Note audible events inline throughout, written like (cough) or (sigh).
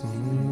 Some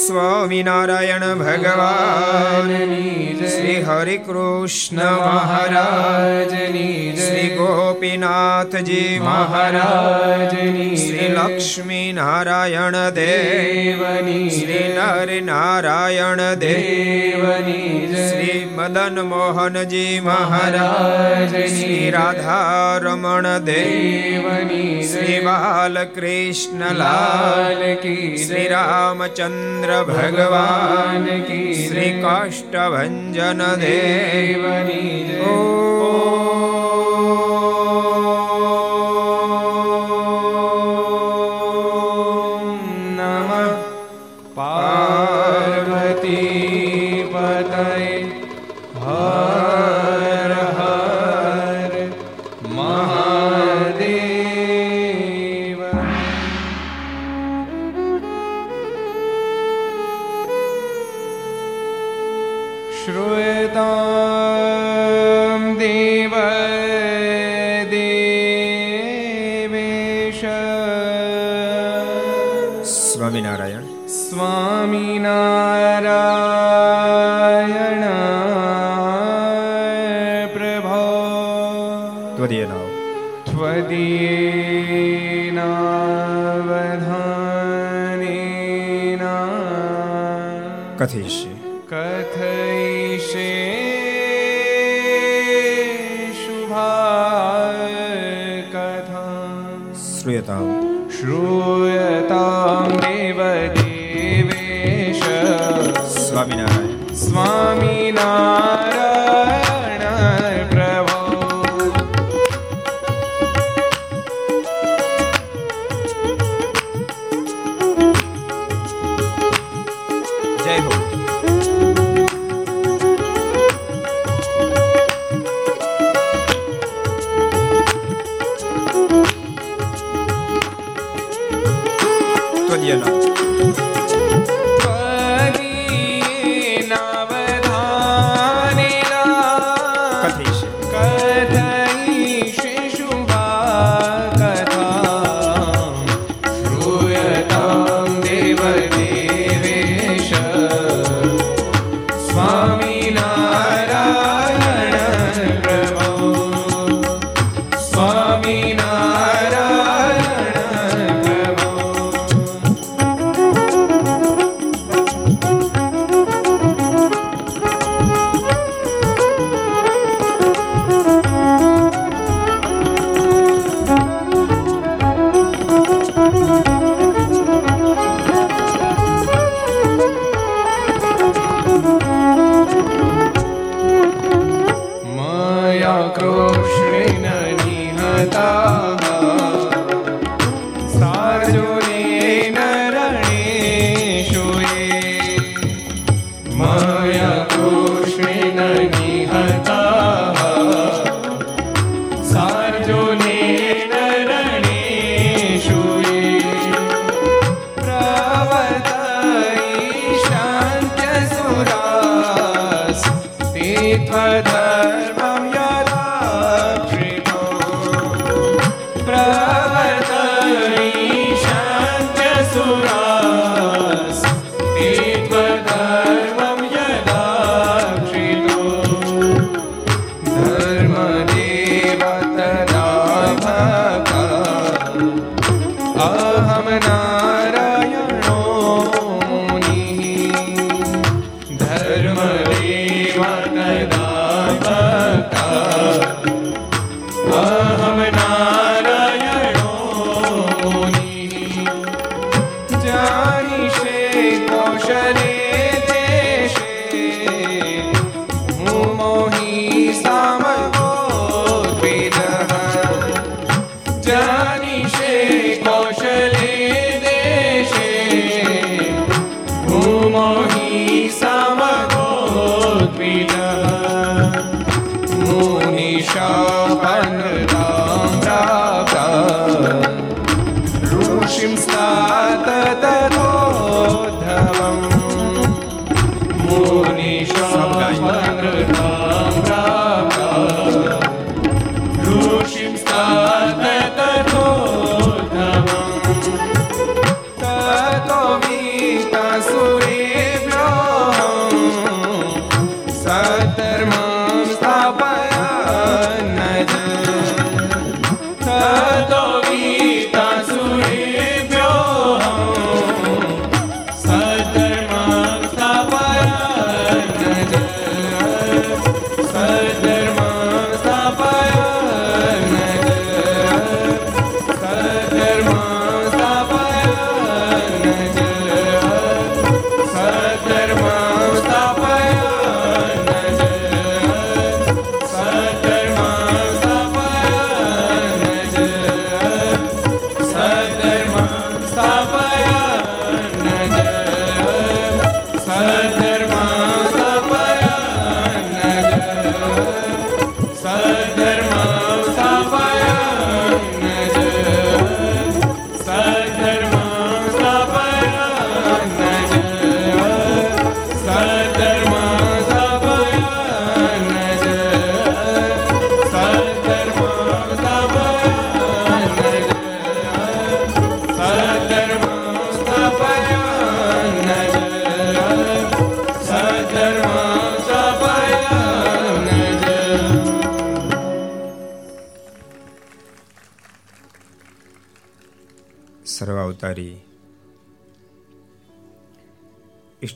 Swaminarayan ભગવાન શ્રી હરિ કૃષ્ણ મહારાજની શ્રી ગોપીનાથજી મહારાજની શ્રી લક્ષ્મી નારાયણ દેવની શ્રી નર નારાયણ દેવની શ્રી મદન મોહનજી મહારાજ શ્રી રાધા રમણ દેવની શ્રી બાલકૃષ્ણ લાલ કી શ્રી રામચંદ્ર ભગવાન કી શ્રી કાષ્ટભન દેવની ઓ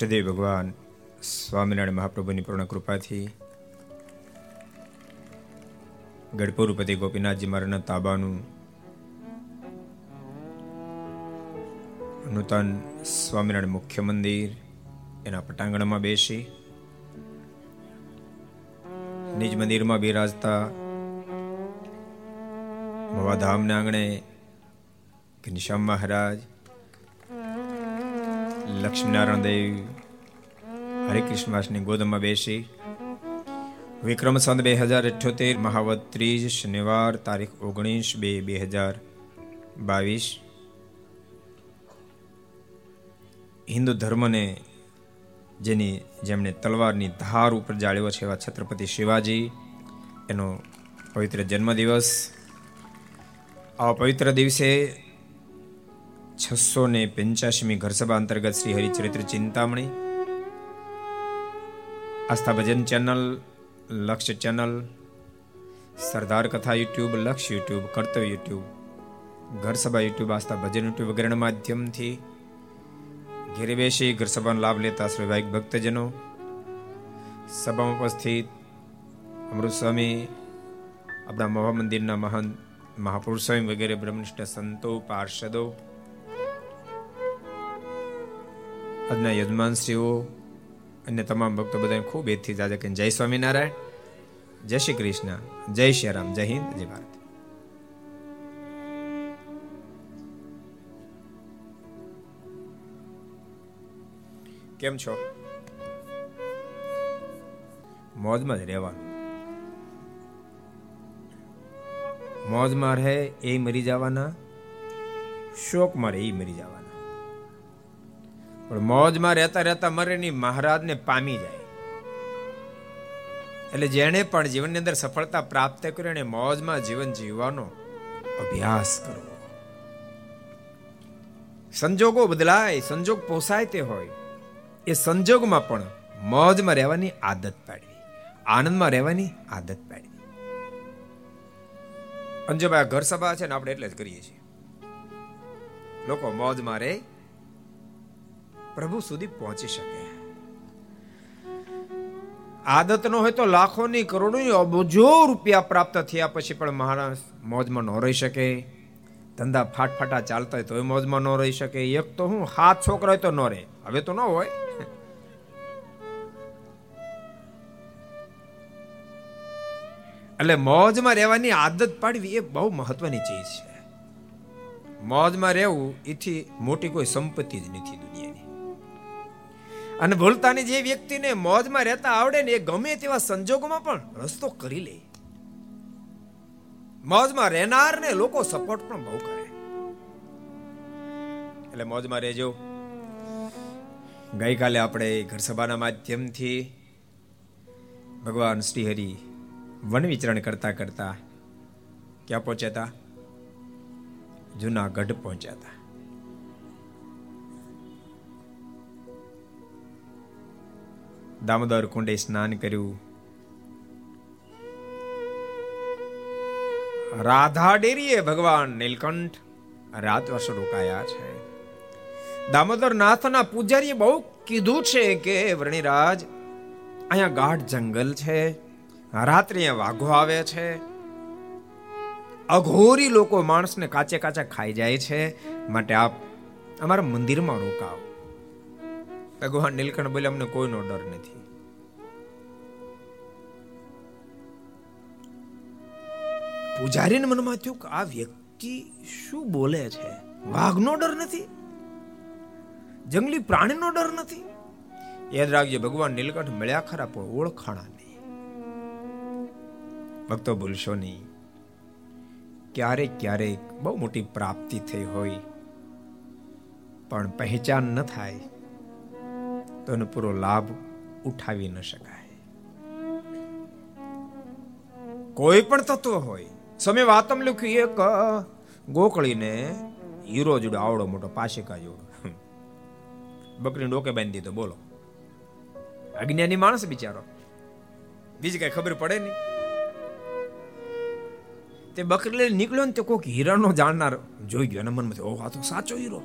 ઈષ્ટદેવ ભગવાન સ્વામિનારાયણ મહાપ્રભુની પૂર્ણ કૃપાથી ગઢપુરપતિ ગોપીનાથજી મારાના તાબાનું નૂતન સ્વામિનારાયણ મુખ્ય મંદિર એના પટાંગણમાં બેસી, નિજ મંદિરમાં બિરાજતા મવાધામના આંગણે ઘનશ્યામ મહારાજ લક્ષ્મીનારાયણ દેવ હરિકૃષ્ણવાસની ગોદમાં બેસી. વિક્રમ સંત બે હજાર અઠ્યોતેર, મહાવત ત્રીજ શનિવાર તારીખ ઓગણીસ બે બે હજાર બાવીસ. હિન્દુ ધર્મને જેની જેમણે તલવારની ધાર ઉપર જાળ્યો છે એવા છત્રપતિ શિવાજી, એનો પવિત્ર જન્મદિવસ. આ પવિત્ર દિવસે છસો ને પંચ્યાસીમી ઘરસભા અંતર્ગત Shri Haricharitra Chintamani, Aastha Bhajan channel Lakshya channel, Sardar Katha YouTube, Laksh YouTube, Kartavya YouTube, Gharsabha YouTube, Aastha Bhajan YouTube વગેરેના માધ્યમથી ઘેરે બેસી ઘર લાભ લેતા સ્વૈવાહિક ભક્તજનો, સભામાં ઉપસ્થિત અમૃત સ્વામી, આપણા મહા મંદિરના મહાન મહાપુરુષ સ્વામી વગેરે, બ્રહ્મનિષ્ઠ સંતો, પાર્ષદો આજના યજમાનશ્રીઓ અને તમામ ભક્તો બધાને ખૂબ એથી જાજે કે જય સ્વામિનારાયણ, જય શ્રી કૃષ્ણ, જય શ્રી રામ, જય હિન્દ, જય ભારત. કેમ છો? મોજમાં જ રહેવાનું. મોજમાં રહે એ મરી જવાના, શોકમાં રહે એ મરી જવાના. પણ મોજમાં રહેતા રહેતા મરે નહીં મહારાજને પામી જાય. એટલે જેણે પણ જીવનની અંદર સફળતા પ્રાપ્ત કરી એને મોજમાં જીવન જીવવાનો અભ્યાસ કરવો. સંજોગો બદલાય, સંજોગ પોસાય તે હોય. એ સંજોગમાં પણ મોજમાં રહેવાની આદત પાડવી, આનંદમાં રહેવાની આદત પાડવી. અંજુભાઈ ઘર સભા છે ને આપણે એટલે જ કરીએ છીએ. લોકો મોજમાં રહે પ્રભુ સુધી પહોંચી શકે. આદત નો હોય તો લાખોની, કરોડોની અબજો રૂપિયા પ્રાપ્ત થયા પછી પણ માણસ મોજમાં ન રહી શકે. ધંધા ફાટફાટા ચાલતા હોય તો મોજમાં ન રહી શકે. એક તો હું હાથ છોકરો હોય તો ન રહે. હવે તો ન હોય. એટલે મોજમાં રહેવાની આદત પાડવી એ બહુ મહત્વની ચીજ છે. મોજમાં રહેવું એથી મોટી કોઈ સંપત્તિ જ નથી. અને ભૂલતાની જે વ્યક્તિને મોજમાં રહેતા આવડે ને એ ગમે તેવા સંજોગોમાં પણ રસ્તો કરી લે. મોજમાં રહેનાર ને લોકો સપોર્ટ પણ બહુ કરે. એટલે મોજમાં રહેજો. ગઈકાલે આપણે ઘર સભાના માધ્યમથી ભગવાન શ્રી હરિ વન વિચરણ કરતા કરતા ક્યાં પહોંચ્યા હતા? જુનાગઢ પહોંચ્યા હતા. દામોદર કુંડે સ્નાન કર્યું. રાધા ડેરીએ ભગવાન નીલકંઠ રાત વર્ષ રોકાયા છે. દામોદર નાથના પૂજારીએ બહુ કીધું છે કે, વર્ણિરાજ, અહીંયા ગાઢ જંગલ છે. રાત્રે વાઘો આવે છે. અઘોરી લોકો માણસને કાચે કાચા ખાઈ જાય છે. માટે આપ અમારા મંદિરમાં રોકાવ ભગવાન નીલકંઠ બોલે, અમને કોઈનો ડર નથી. પૂજારીને મનમાં થયું કે આ વ્યક્તિ શું બોલે છે? વાઘનો ડર નથી? જંગલી પ્રાણીનો ડર નથી? યાદ રાખજો, ભગવાન નીલકંઠ મળ્યા ખરા, પણ ઓળખાણા નહીં. ભક્તો, ભૂલશો નહીં. ક્યારેક ક્યારેક બહુ મોટી પ્રાપ્તિ થઈ હોય, પણ પહેચાન ન થાય. તો પૂરો લાભ ઉઠાવી ન શકાય. કોઈ પણ તત્વ હોય સમય વાતમ લખ્યું એક ગોકળીને હીરો જોડો આવડો મોટો પાશિકા જોડો. બકરી ડોકે બાંધી દીધો, બોલો. અજ્ઞાની માણસ બિચારો. બીજી કઈ ખબર પડે નહીં. તે બકરી લઈને નીકળ્યો ને તે કોઈક હીરાનો જાણનાર જોઈ ગયો અને મનમાં ઓહ, આ તો સાચો હીરો.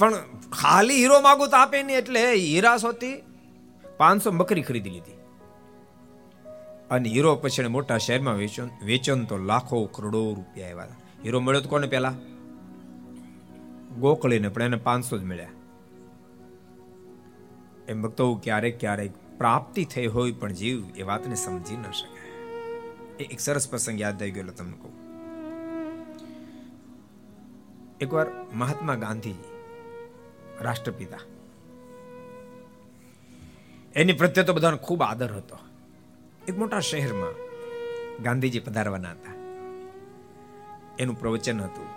પણ ખાલી હીરો માગું તો આપે નહીં એટલે હીરા સોથી પાંચસો બકરી ખરીદી લીધી. અને હીરો પછી મોટા શહેરમાં વેચન વેચન તો લાખો કરોડો રૂપિયા આવ્યા હીરો મળ્યો કોને પેલા ગોકળીને પણ એને પાંચસો જ મળ્યા. એમ ભક્તો, ક્યારેક ક્યારેક પ્રાપ્તિ થઈ હોય પણ જીવ એ વાતને સમજી ન શકે એક સરસ પ્રસંગ યાદ આવી ગયેલો તમને કહું. એકવાર મહાત્મા ગાંધીજી રાષ્ટ્રપિતા. એની પ્રત્યે તો બધાનો ખૂબ આદર હતો. એક મોટા શહેરમાં ગાંધીજી પધારવાના હતા. એનું પ્રવચન હતું.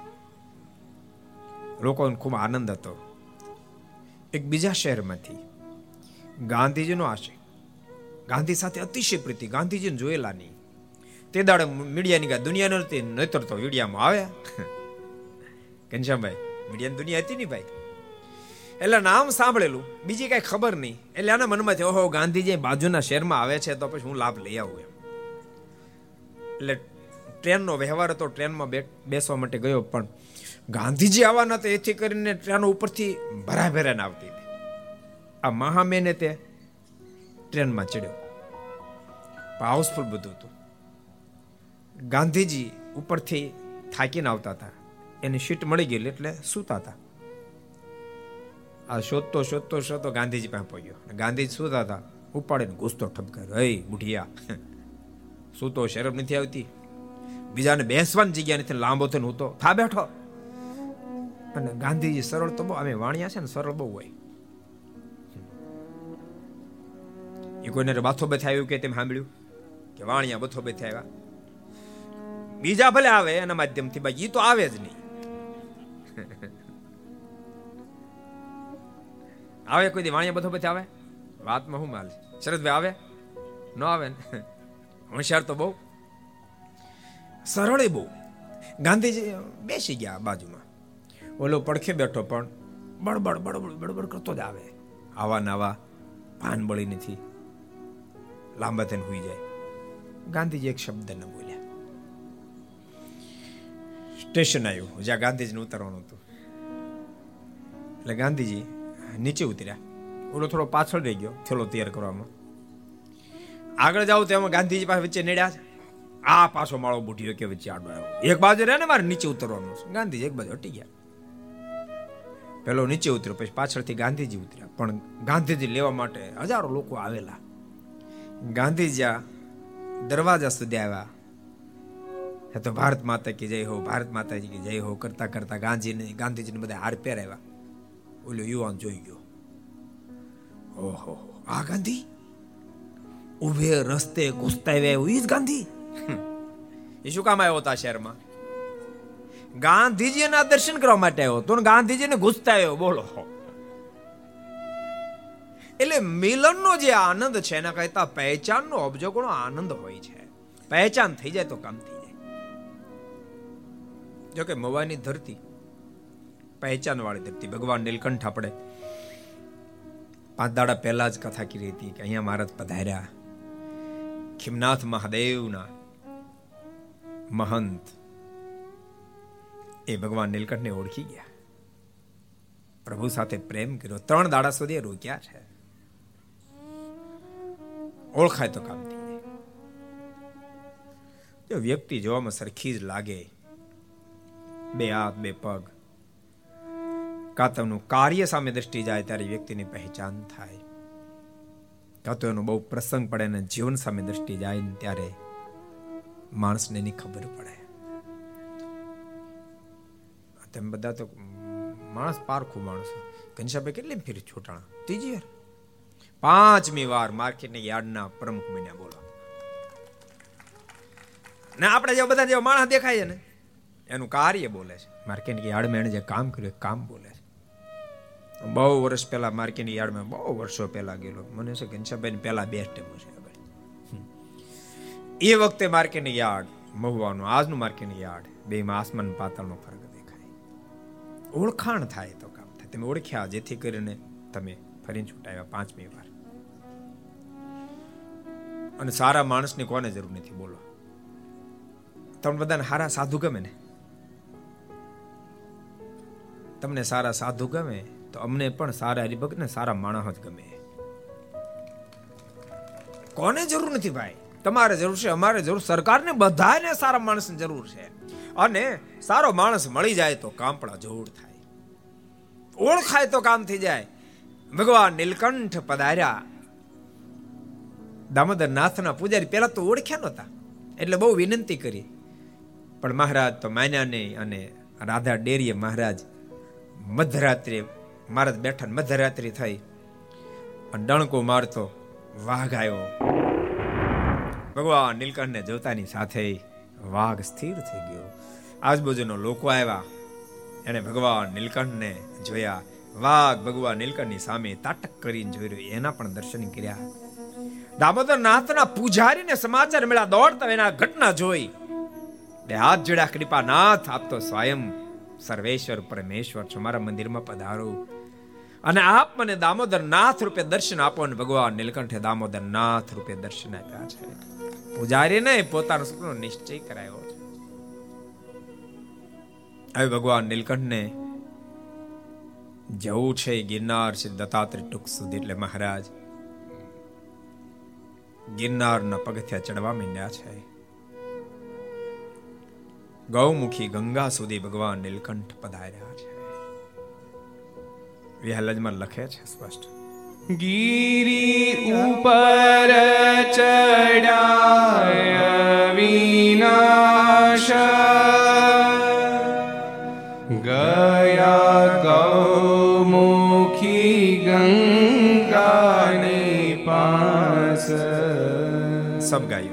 લોકોને ખૂબ આનંદ હતો. એક બીજા શહેરમાંથી ગાંધીજીનો આશય. ગાંધી સાથે અતિશય પ્રીતિ. ગાંધીજીને જોયેલા નહીં તે દાડે મીડિયાની કા દુનિયા નથી નહીતર તો મીડિયામાં આવ્યા. ઘનશ્યામભાઈ, મીડિયાની દુનિયા હતી ને ભાઈ? એટલે નામ સાંભળેલું. બીજી કઈ ખબર નહીં. એટલે આના મનમાં થયો ઓહો, ગાંધીજી બાજુના શહેરમાં આવે છે, તો પછી હું લાભ લઈ આવું એમ. એટલે ટ્રેનનો વ્યવહાર હતો, ટ્રેનમાં બેસવા માટે ગયો, પણ ગાંધીજી આવવાના તો એથી કરીને ટ્રેન ઉપરથી ભરાભેરાને આવતી હતી. આ મહામેને તે ટ્રેનમાં ચડ્યો. હાઉસફુલ બધું હતું. ગાંધીજી ઉપરથી થાકીને આવતા હતા. એની સીટ મળી ગયેલી એટલે સૂતા હતા. આ શોધતો શોધતો શોધતો ગાંધીજી પાસે પહોંચ્યો. ગાંધીજી શું હતા ઉપાડીને ઘૂસતો ઠપકાર્યો હે, બુઢિયા સૂતો શરમ નથી આવતી? બીજાને બેસવાની જગ્યા નથી, લાંબો થઈને હું તો થા બેઠો. અને ગાંધીજી સરળ તો બહુ, અમે વાણિયા છે ને, સરળ બહુ હોય. એ કોઈને બાથો બે આવ્યું કે તેમ સાંભળ્યું? કે વાણિયા બથો બે આવ્યા બીજા ભલે આવે એના માધ્યમથી, બાકી તો આવે જ નહીં. આવે કોઈ દી? વાણિયા બધો પછી આવે? વાતમાં શું માલ શરદભાઈ આવે? ન આવે ને? હોશિયાર તો બહુ. સરળ બહુ. ગાંધીજી બેસી ગયા બાજુમાં. ઓલો પડખે બેઠો પણ બળબડ બળબડ બળબડ કરતો જ આવે. આવા નાવા પાન બળી નથી. લાંબા થઈને હોઈ જાય. ગાંધીજી એક શબ્દ ન બોલ્યા. સ્ટેશન આવ્યું. જ્યાં ગાંધીજીને ઉતારવાનું હતું. એટલે ગાંધીજી નીચે ઉતર્યા. ઓલો થોડો પાછળ રહી ગયો, થેલો તૈયાર કરવામાં. આગળ જાવ તો એમાં ગાંધીજી પાસે વચ્ચે નેડ્યા આ પાછો માળો બુઢીઓ કે વચ્ચે આડો આવ્યો. એક બાજુ રહે ને મારે નીચે ઉતરવાનું ગાંધીજી એક બાજુ હટી ગયા. પેલો નીચે ઉતર્યો, પછી પાછળથી ગાંધીજી ઉતર્યા. પણ ગાંધીજી લેવા માટે હજારો લોકો આવેલા. ગાંધીજી દરવાજા સુધી આવ્યા. એ તો ભારત માતા કી જય હો, ભારત માતાજી કી જય હો, કરતા કરતા ગાંધીજીને ગાંધીજીને બધા હાર પહેરાવ્યા. ઓલો યુવાન જોઈ ગયો. ઓહો, આ ગાંધી? ઉભે રસ્તે ઘૂસતા આવ્યા એવું જ ગાંધી? એ શું કામ આવ્યો હતા શહેરમાં? ગાંધીજીના દર્શન કરવા માટે આવ્યો તો ગાંધીજીને ઘૂસતા આવ્યો, બોલો. એટલે મિલનનો જે આનંદ છે, એના કહેતા પહેચાનનો અબજો ઘણો આનંદ હોય છે. પહેચાન થઈ જાય તો કામ થઈ જાય. જોકે મવાની ધરતી પહેચાન વાળી ધરતી ભગવાન નીલકંઠ આપણે પાંચ દાડા પહેલા જ કથા કરી હતી કે અહીંયા મહારાજ પધાર્યા. ખીમનાથ મહાદેવના મહંત એ ભગવાન નીલકંઠને ઓળખી ગયા. પ્રભુ સાથે પ્રેમ કર્યો. ત્રણ દાડા સુધી રોક્યા છે. ઓળખાય તો કામ થઈ જો વ્યક્તિ જોવામાં સરખી જ લાગે. બે હાથ, બે પગ. કાં કાર્ય સામે દ્રષ્ટિ જાય ત્યારે વ્યક્તિની પહેચાન થાય. કાં તો એનો બહુ પ્રસંગ પડે ને જીવન સામે દ્રષ્ટિ જાય ને ત્યારે માણસને એની ખબર પડે. તેમ બધા તો માણસ પારખું માણસ ઘનશ્યાભાઈ કેટલી ફેરી છૂટાણા? ત્રીજી વાર? પાંચમી વાર માર્કેટની યાર્ડના પ્રમુખ બન્યા બોલો. ને આપણે જે બધા જેવા માણસ દેખાય છે ને, એનું કાર્ય બોલે છે. માર્કેટની યાર્ડમાં એને જે કામ કર્યું કામ બોલે છે. બહુ વર્ષ પહેલા માર્કેટની યાર્ડમાં બહુ વર્ષો પહેલા ગયેલો. મને છે ઘનશ્યામભાઈ પહેલા બે ટેમો છે એ વખતે માર્કેટની યાર્ડ, મહુવાનું, આજનું માર્કેટની યાર્ડ બે માં આસમાન પાતાળનો ફરક દેખાય. ઓળખાણ થાય તો કામ થાય. તમે ઓળખ્યા જેથી કરીને તમે ફરી છૂટાવ્યા પાંચમી વાર. અને સારા માણસની કોને જરૂર નથી, બોલો. તમને બધાને સારા સાધુ ગમે ને? તમને સારા સાધુ ગમે? તો અમને પણ સારા હરિભક્ત ને સારા માણસ જ ગમે. કોને જરૂર નથી ભાઈ? તમારે જરૂર છે, અમારે જરૂર. સરકારને બધાને સારા માણસની જરૂર છે. અને સારો માણસ મળી જાય તો કામ પણ જોડ થાય. ઓળખાય તો કામ થઈ જાય. ભગવાન નીલકંઠ પધાર્યા. દામોદર નાથના પૂજારી પહેલા તો ઓળખ્યા નહોતા. એટલે બહુ વિનંતી કરી. પણ મહારાજ તો માન્યા નહીં અને રાધા ડેરીએ મહારાજ મધરાત્રે મહારાજ બેઠા મધ્યરાત્રિ થઈ. અને ડણકો મારતો વાઘ આવ્યો ભગવાન નીલકંઠને જોતાની સાથે વાઘ સ્થિર થઈ ગયો. આજુબાજુનો લોકો આવ્યા. એને ભગવાન નીલકંઠને જોયા. વાઘ ભગવાન નીલકંઠની સામે તાટક કરીને જોઈ રહ્યો. એના પણ દર્શન કર્યા. દામોદર નાથના પૂજારીને સમાચાર મળ્યા. દોડતા એના ઘટના જોઈ. બે હાથ જોડ્યા કૃપા નાથ આપ સ્વયં. સર્વેશ્વર પરમેશ્વર છો, મારા મંદિરમાં પધારો. અને આપ મને દામોદર નાથ રૂપે દર્શન આપો અને ભગવાન નીલકંઠે દામોદર નાથ રૂપે દર્શન આપ્યા છે. પૂજારીને પોતાનો સપનો નિશ્ચય કરાયો છે. હવે ભગવાન નીલકંઠને જવું છે ગિરનાર છે દત્તાત્રેય ટૂંક સુધી એટલે મહારાજ, ગિરનારના પગથિયા ચડવા માંડ્યા છે. ગૌમુખી ગંગા સુધી ભગવાન નીલકંઠ પધાર્યા છે. વિહલજમાં લખે છે સ્પષ્ટ. ગીરી ઉપર ચડાય વિનાશ. ગયા કૌમુખી ગંગાને પાસ. સબ ગાયો.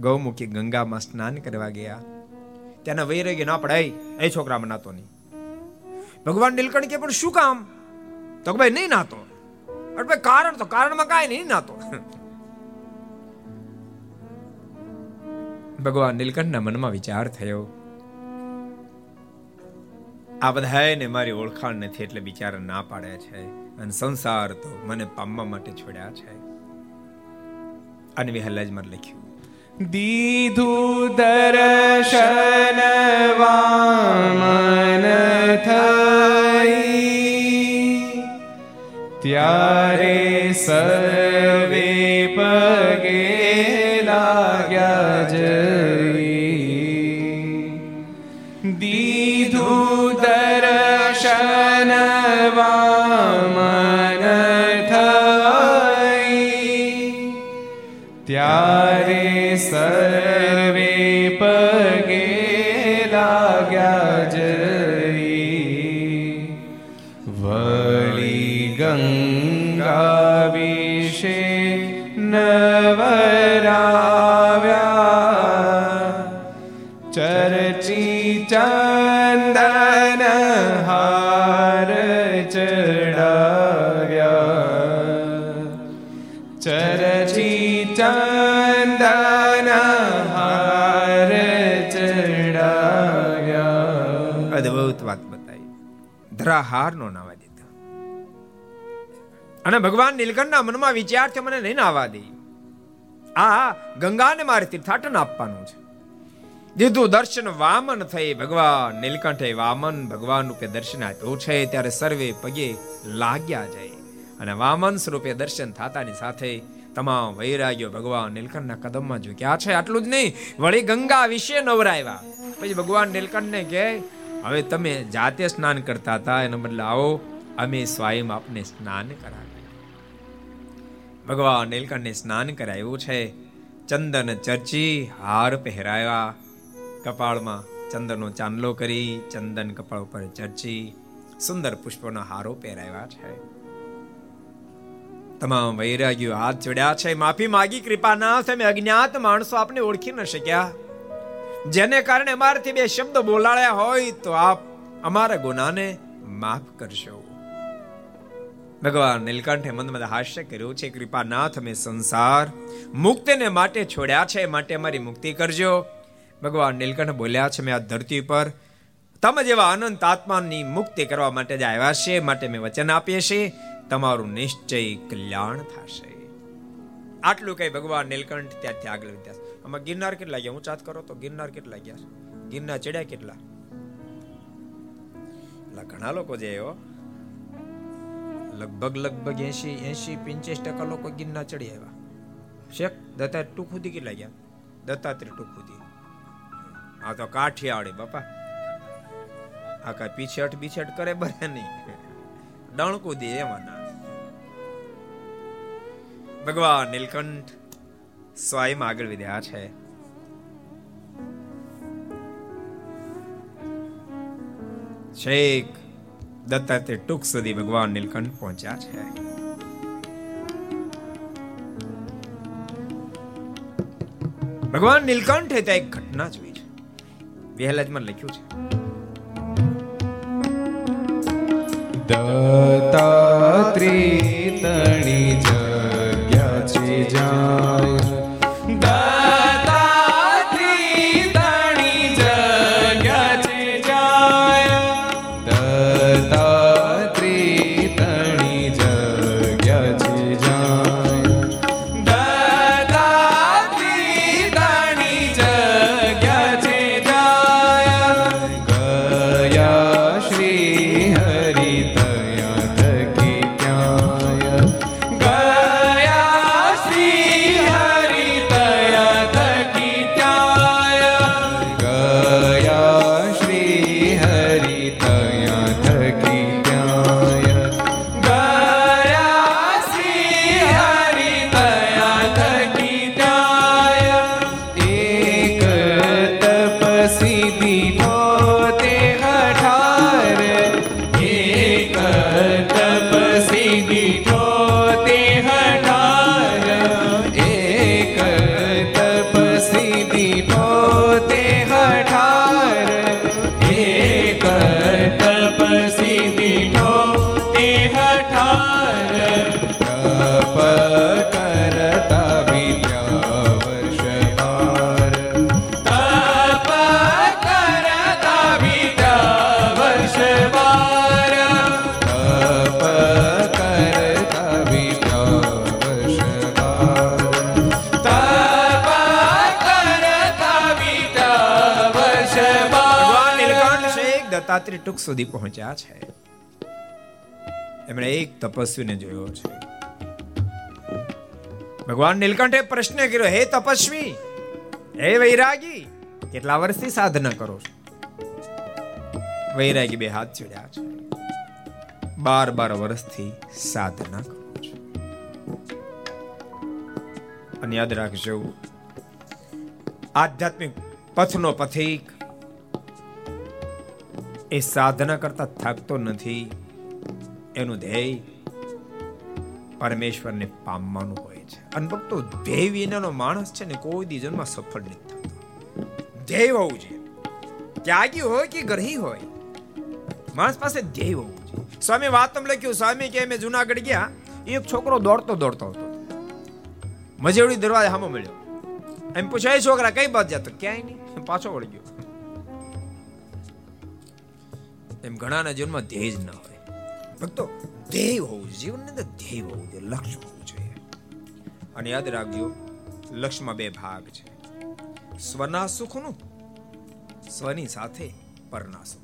ગૌમુખી ગંગામાં સ્નાન કરવા ગયા. ત્યાંના વૈરાગ્ય ના પડાય, એ છોકરામાં નાતો નહીં. ભગવાન નીલકંઠ કે, પણ શું કામ? તો ભાઈ, નહીં નાતો. ભાઈ, કારણ તો કારણમાં કાંઈ નહીં નાતો. (laughs) ભગવાન નીલકંઠના મનમાં વિચાર થયો. આ બધાને મારી ઓળખાણ નથી એટલે બિચારા ના પાડે છે અને સંસાર તો મને પામવા માટે છોડ્યા છે. અને વિહલ્લાજમાં લખ્યું. દીધું દર્શન વામન થઈ ત્યારે સર્વે ધરાહાર નાવા દીધા. અને ભગવાન નીલકંઠના મનમાં વિચાર છે મને નહીં નાવા દે. આ ગંગાને મારે તીર્થાટન આપવાનું છે. દીધું દર્શન વામન થઈ ભગવાન નીલકંઠે વામન ભગવાન રૂપે દર્શન આપ્યું છે, ત્યારે સર્વે પગે લાગ્યા જાય. અને વામન સ્વરૂપે દર્શન થતાની સાથે તમામ વૈરાગ્યો ભગવાન નીલકંઠના કદમમાં ઝૂક્યા છે. આટલું જ નહીં, વળી ગંગા વિશે નવરાવ્યા પછી ભગવાન નીલકંઠને કહે હવે તમે જાતે સ્નાન કરતા હતા, એનો બદલે આવો, અમે સ્વયં આપને સ્નાન કરાવીએ. ભગવાન નીલકંઠને સ્નાન કરાવ્યું છે. ચંદન ચર્ચી હાર પહેરાયા કપાળમાં ચંદનનો ચાંદલો કરી, ચંદન કપાળ ઉપર ચર્ચી, સુંદર પુષ્પોના હારો પહેરાવ્યા છે. તમામ વૈરાગ્યો હાથ જોડ્યા છે. માફી માગી કૃપા ના તમે અજ્ઞાત માણસો, આપને ઓળખી ન શક્યા. જેને કારણે મારથી બે શબ્દ બોલાડ્યા હોય તો આપ અમારા ગુનાને માફ કરશો. ભગવાન નીલકંઠે મંદ હાસ્ય કર્યું છે, કૃપાનાથ મેં સંસાર મુક્તને માટે છોડ્યા છે માટે અમારી મુક્તિ કરજો. ભગવાન નીલકંઠ બોલ્યા છે, મેં આ ધરતી પર તમે જેવા અનંત આત્માની મુક્તિ કરવા માટે જ આવ્યા છે માટે મેં વચન આપીએ છીએ, તમારું નિશ્ચય કલ્યાણ થશે. આટલું કઈ ભગવાન નીલકંઠ ત્યાંથી આગળ વધ્યા આમાં ગિરનાર કેટલા ગયા? ઊંચાત કરો તો ગિરનાર કેટલા ગયા? ગિરનાર ચડ્યા કેટલા? એટલે ઘણા લોકો જે એવો લગભગ લગભગ એસી એસી પિંચેસ ટકા લોકો ગિરનાર ચડી આવ્યા. શેખ, દત્તા ટૂંક સુધી કેટલા ગયા? દત્તાત્રેય ટૂંક સુધી. આ તો કાઠિયાવાડી બાપા. આ કઈ પીછેટ બીછેટ કરે બરે નહીં. ડણકું દે એમાં ના ભગવાન નીલકંઠ. સ્વયં આગળ વધ્યા છે. છેક દત્તાત્રેય ટૂંક સુધી ભગવાન નીલકંઠ પહોંચ્યા છે. ભગવાન નીલકંઠે ત્યાં એક ઘટના જોઈ છે. વહેલાજમાં લખ્યું છે. દત્તાત્રેય તણી જગ્યા છે જાય ટૂંક સુધી પહોંચ્યા છે. એમણે એક તપસ્વીને જોયો છે. ભગવાન નીલકંઠે પ્રશ્ન કર્યો, હે તપસ્વી, હે વૈરાગી, કેટલા વર્ષથી સાધના કરો છો? વૈરાગી બે હાથ જોડ્યા છે. બાર બાર વર્ષથી સાધના કરો છો. અને યાદ રાખજો, આધ્યાત્મિક પથનો પથિક એ સાધના કરતા થાકતો નથી. એનું ધ્યેય પરમેશ્વરને પામવાનું હોય છે. અને ભક્તો, ધ્યેય વિનાનો માણસ છે ને કોઈ દી જન્મમાં સફળ નથી થતો. ધ્યેય હોવું છે ત્યાગી હોય કે ગ્રહી હોય, માણસ પાસે ધ્યેય હોવું છે સ્વામી વાતમ લખ્યું, સ્વામી, કે અમે જુનાગઢ ગયા, એક છોકરો દોડતો દોડતો હતો. મજેવડી દરવાજા સામો મળ્યો. એમ પૂછાય છોકરા, કઈ બાદ જતો ક્યાંય નહીં, પાછો વળી ગયો એમ ઘણાના જીવનમાં ધ્યેય જ ન હોય. ભક્તો ધ્યેય હોવું જીવનની અંદર ધ્યેય હોવું જોઈએ, લક્ષ્ય હોવું જોઈએ. અને યાદ રાખજો, લક્ષ્યમાં બે ભાગ છે. સ્વના સુખનું, સ્વની સાથે પરના સુખ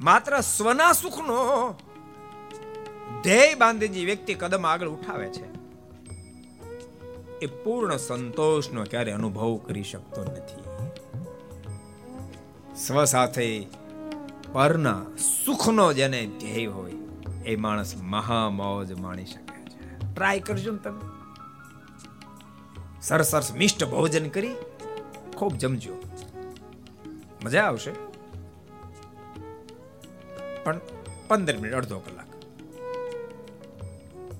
માત્ર સ્વના સુખનો ધ્યેય બાંધીને વ્યક્તિ કદમ આગળ ઉઠાવે છે, એ પૂર્ણ સંતોષનો ક્યારે અનુભવ કરી શકતો નથી. સ્વ સાથે પરના સુખનો જેને ધ્યેય હોય, એ માણસ મહા મોજ માણી શકે છે. ટ્રાય કરજો ને તમે. સરસ સરસ મિષ્ટ ભોજન કરી ખૂબ જમજો. મજા આવશે. પણ પંદર મિનિટ, અડધો કલાક.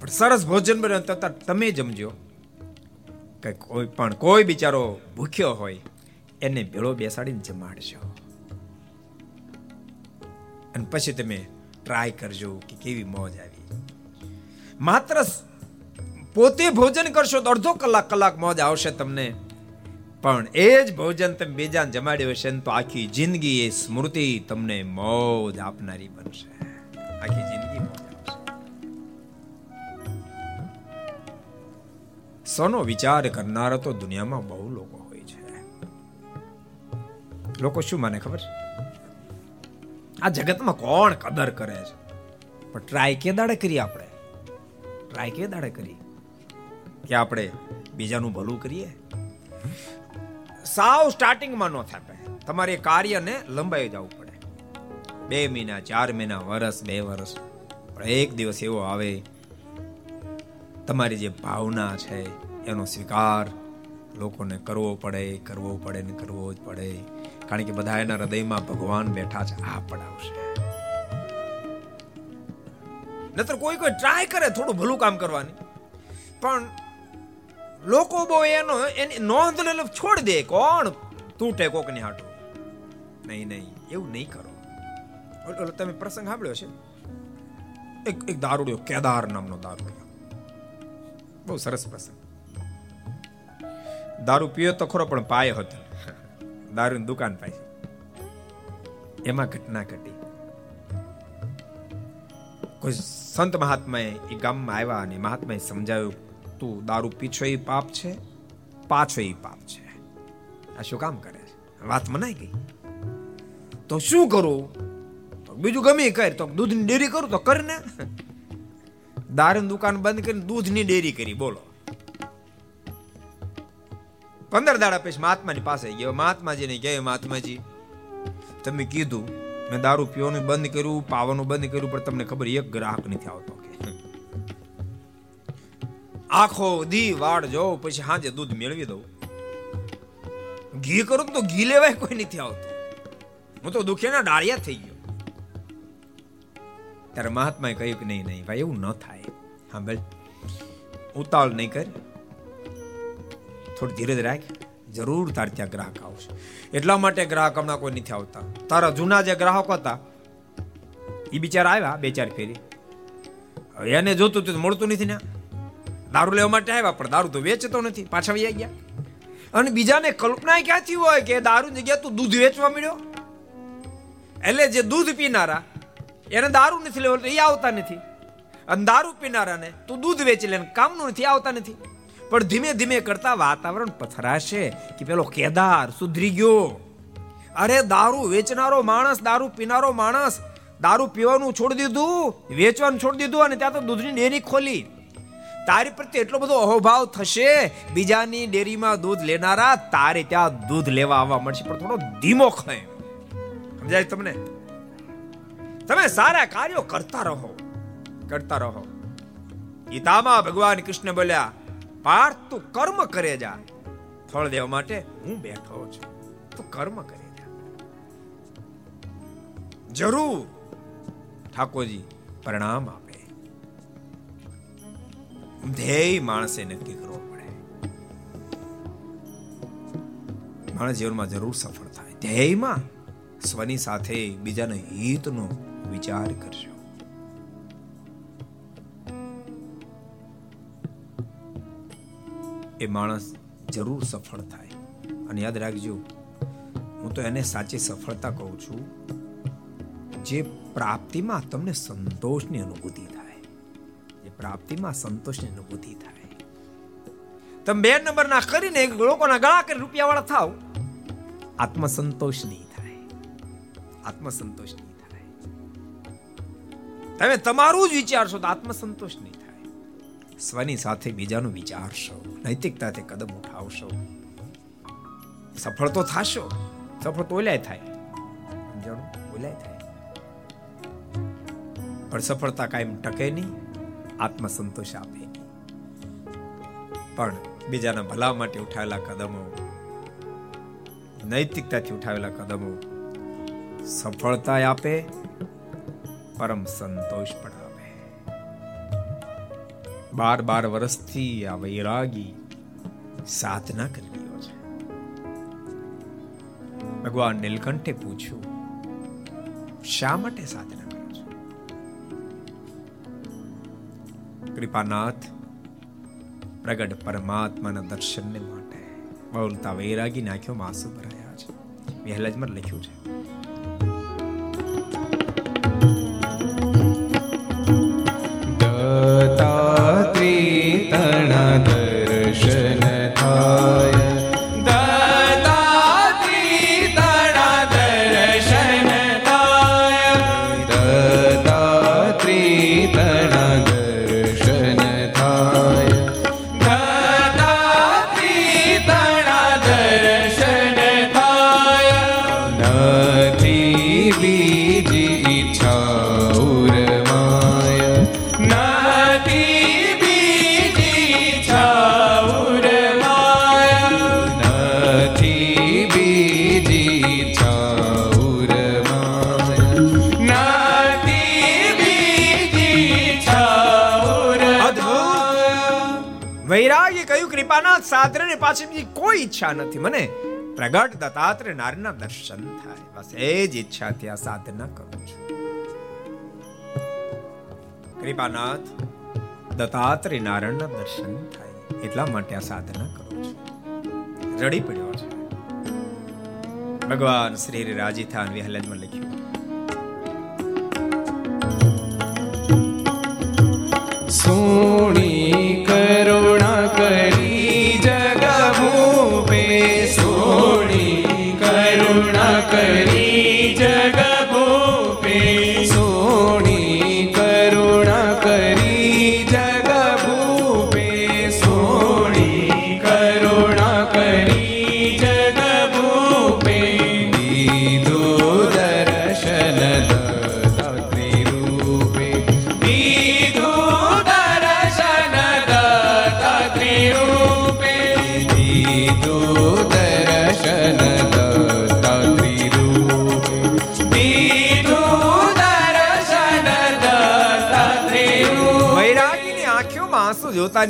પણ સરસ ભોજન બને તથા તમે જમજો. કે કોઈ પણ, કોઈ બિચારો ભૂખ્યો હોય, એને ભેળો બેસાડીને જમાડજો. અને પછી તમે ટ્રાય કરજો કે કેવી મોજ આવી. માત્ર પોતે ભોજન કરશો તો અડધો કલાક કલાક મોજ આવશે તમને. પણ એ જ ભોજન તમે બીજાને જમાડ્યું હશે તો આખી જિંદગી એ સ્મૃતિ તમને મોજ આપનારી બનશે. આખી જિંદગી મોજ આવશે વિચાર કરનારા તો દુનિયામાં બહુ લોકો હોય છે. લોકો શું મને ખબર? છે આ જગતમાં કોણ કદર કરે છે? પણ ટ્રાય કે દાડે કરીએ આપણે? ટ્રાય કે દાડે કરીએ? કે આપણે બીજાનું ભલું કરીએ? સાવ સ્ટાર્ટિંગમાં ન થાય તમારે કાર્યને લંબાઈ જવું પડે. બે મહિના, ચાર મહિના વર્ષ બે વર્ષ પણ એક દિવસ એવો આવે, તમારી જે ભાવના છે, એનો સ્વીકાર લોકોને કરવો પડે કરવો પડે ને કરવો જ પડે. કારણ કે બધા એના હૃદયમાં ભગવાન બેઠા છે, આ પડાવશે નતર કોઈ કોઈ ટ્રાય કરે થોડું ભલું કામ કરવાની. પણ લોકો બહુ એનો, એની નોંધ લે, છોડ દે, કોણ? તૂટે કોકની હાટું? નહીં નહીં, એવું નહીં કરો. ઓલો, તમે પ્રસંગ સાંભળ્યો છે? એક એક દારૂડિયો, કેદાર નામનો દારૂડિયો. બહુ સરસ પ્રસંગ. દારૂ પીયો તો ખરો, પણ પાય હતો. દારૂની દુકાન પાસે એમાં ઘટના ઘટી. કોઈ સંત મહાત્માએ એ ગામમાં આવ્યા અને મહાત્માએ સમજાવ્યું, તું દારૂ પીછો એ પાપ છે, પાછો એ પાપ છે. આ શું કામ કરે છે? વાત મનાઈ ગઈ? તો શું કરું? બીજું ગમે કર, તો દૂધની ડેરી કરું, તો કર ને. દારૂની દુકાન બંધ કરીને દૂધની ડેરી કરી, બોલો. પંદર દાડા પછી મહાત્માની પાસે ગયો. મહાત્માજીને કહે મહાત્માજી, તમે કીધું, મેં દારૂ પીવાનું બંધ કર્યું, પાવાનું બંધ કર્યું, પણ તમને ખબર એક ગ્રાહક નથી આવતો કે. આખો દી વાડ જો પછી સાંજે દૂધ મેળવી દઉં. ઘી કરું તો ઘી લેવાય કોઈ નથી આવતું. હું તો દુખેના ડાળિયા થઈ ગયો. ત્યારે મહાત્માએ કહ્યું કે નહીં નહીં ભાઈ, એવું ન થાય. હા ભાઈ ઉતાવળ નહીં કર. થોડી ધીરજ રાખ. જરૂર તાર ત્યાં ગ્રાહક આવશે. એટલા માટે ગ્રાહક હમણાં કોઈ નથી આવતા. તારા જૂના જે ગ્રાહકો હતા એ બિચારા આવ્યા બે ચાર ફેરી. એને જોતું તો મળતું નથી ને. દારૂ લેવા માટે આવ્યા, પણ દારૂ તો વેચતો નથી. પાછા વહી ગયા. અને બીજાને કલ્પના ક્યાંથી હોય કે દારૂ જગ્યા તું દૂધ વેચવા મળ્યો એટલે જે દૂધ પીનારા, એને દારૂ નથી લેવો એ આવતા નથી. અને દારૂ પીનારાને તું દૂધ વેચી લે, કામનું નથી, આવતા નથી. પણ ધીમે ધીમે કરતા વાતાવરણ પથરાશે કે પેલો કેદાર સુધરી ગયો. અરે દારૂ વેચનારો માણસ, દારૂ પીનારો માણસ, દારૂ પીવાનું છોડી દીધું, વેચવાનું છોડી દીધું અને ત્યાં તો દૂધની ડેરી ખોલી. તારી પ્રત્યે એટલો બધો અહોભાવ થશે, બીજાની ડેરીમાં દૂધ લેનારા તારે ત્યાં દૂધ લેવા આવવા મળશે. પણ થોડો ધીમો ખાય. સમજાય તમને? તમે સારા કાર્યો કરતા રહો. કરતા રહો. ગીતામાં ભગવાન કૃષ્ણ બોલ્યા પાર્થ તું કર્મ કરે જા. ફળ દેવા માટે હું બેઠો છું. તું કર્મ કરે જા. જરૂર, ઠાકોરજી, પરિણામ આપે. ધ્યેય માણસે નક્કી કરવો પડે. માણસ જીવનમાં જરૂર સફળ થાય. ધ્યેયમાં સ્વની સાથે બીજાના હિતનો વિચાર કરજો. એ માણસ જરૂર સફળ થાય. અને યાદ રાખજો, હું તો એને સાચી સફળતા કહું છું, જે પ્રાપ્તિમાં તમને સંતોષની અનુભૂતિ થાય. જે પ્રાપ્તિમાં સંતોષની અનુભૂતિ થાય. તમે બે નંબરના કરીને લોકોના ગળા કરી રૂપિયા વાળા થાવ. આત્મસંતોષ નહીં થાય. આત્મસંતોષ નહીં થાય. તમે તમારું જ વિચારશો તો આત્મસંતોષ નહીં સ્વની સાથે બીજાનું વિચારશો, નૈતિકતાથી કદમ ઉઠાવશો. સફળ તો થશો સફળ તો ઓલાય થાય. સમજાણું? ઓલાય થાય. પણ સફળતા કાયમ ટકે નહીં, આત્મસંતોષ આપે પણ બીજાના ભલા માટે ઉઠાવેલા કદમો, નૈતિકતાથી ઉઠાવેલા કદમો સફળતા આપે, પરમ સંતોષ પણ બાર બાર વર્ષથી આ વૈરાગી સાધના કરી રહ્યો છે. ભગવાન નીલકંઠે પૂછ્યું, શા માટે સાધના કરો છો? કૃપાનાથ પ્રગટ પરમાત્માના દર્શનને માટે બોલતા વૈરાગી નાખ્યો માસુ ભરાયા છે. વહેલાજમાં લખ્યું છે. સાધને પાછી બીજી કોઈ ઈચ્છા નથી, મને પ્રગટ દત્તાત્રે નારીના દર્શન થાય. બસ એ જ ઈચ્છાથી આ સાધના કરું છું. કૃપાનાથ દત્તાત્રે નારાયણના દર્શન થાય, એટલા માટે આ સાધના કરું છું. રડી પડ્યો છે. ભગવાન શ્રી રાજી થાન વિહલજમાં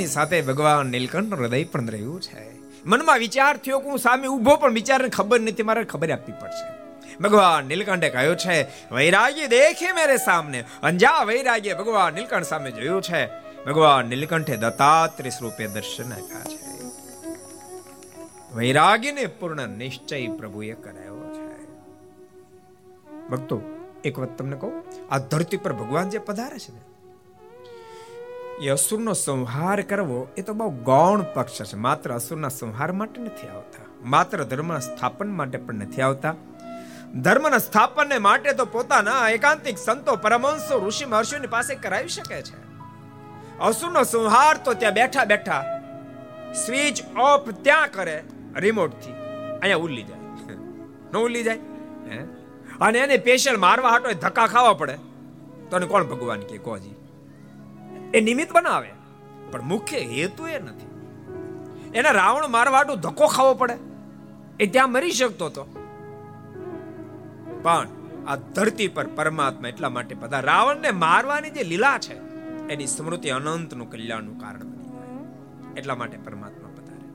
આંસુ સાથે ભગવાન નીલકંઠ હૃદય પણ રહ્યું છે. મનમાં વિચાર થયો કે હું સામે ઊભો પણ વિચારને ખબર નથી, મારે ખબર આપવી પડશે. ભગવાન નીલકંઠે કહ્યું છે, વૈરાગ્ય દેખે મેરે સામને. અંજા વૈરાગ્ય ભગવાન નીલકંઠ સામે જોયું છે, ભગવાન નીલકંઠે દત્તાત્રેય સ્વરૂપે દર્શન આપ્યા છે. વૈરાગ્યને પૂર્ણ નિશ્ચય પ્રભુએ કરાયો છે. ભક્તો, એક વાત તમને કહું, આ ધરતી પર ભગવાન જે પધારે છે ને એ અસુરનો સંહાર કરવો એ તો બહુ ગૌણ પક્ષ છે. માત્ર અસુરના સંહાર માટે નથી આવતા. માત્ર ધર્મના સ્થાપન માટે પણ નથી આવતા. ધર્મના સ્થાપનને માટે તો પોતાના એકાંતિક સંતો પરમહંસો, ઋષિ, મહર્ષિઓની પાસે કરાવી શકે છે. અસુરનો સંહાર તો ત્યાં બેઠા બેઠા સ્વિચ ઓફ ત્યાં કરે, રિમોટથી. અહીંયા ઉલ્લી જાય. ન ઉલ્લી જાય? અને એને સ્પેશિયલ મારવા હાટો ધક્કા ખાવા પડે. તો કોણ ભગવાન કે કોજી એ નિમિત્ત બનાવે. પણ મુખ્ય હેતુ એ નથી. એને રાવણ મારવાડું ધક્કો ખાવો પડે. એ ત્યાં મરી શકતો હતો પણ આ ધરતી પર પરમાત્મા એટલા માટે બધા રાવણને મારવાની જે લીલા છે, એની સ્મૃતિ અનંતનું કલ્યાણનું કારણ બની જાય. એટલા માટે પરમાત્મા પધારે.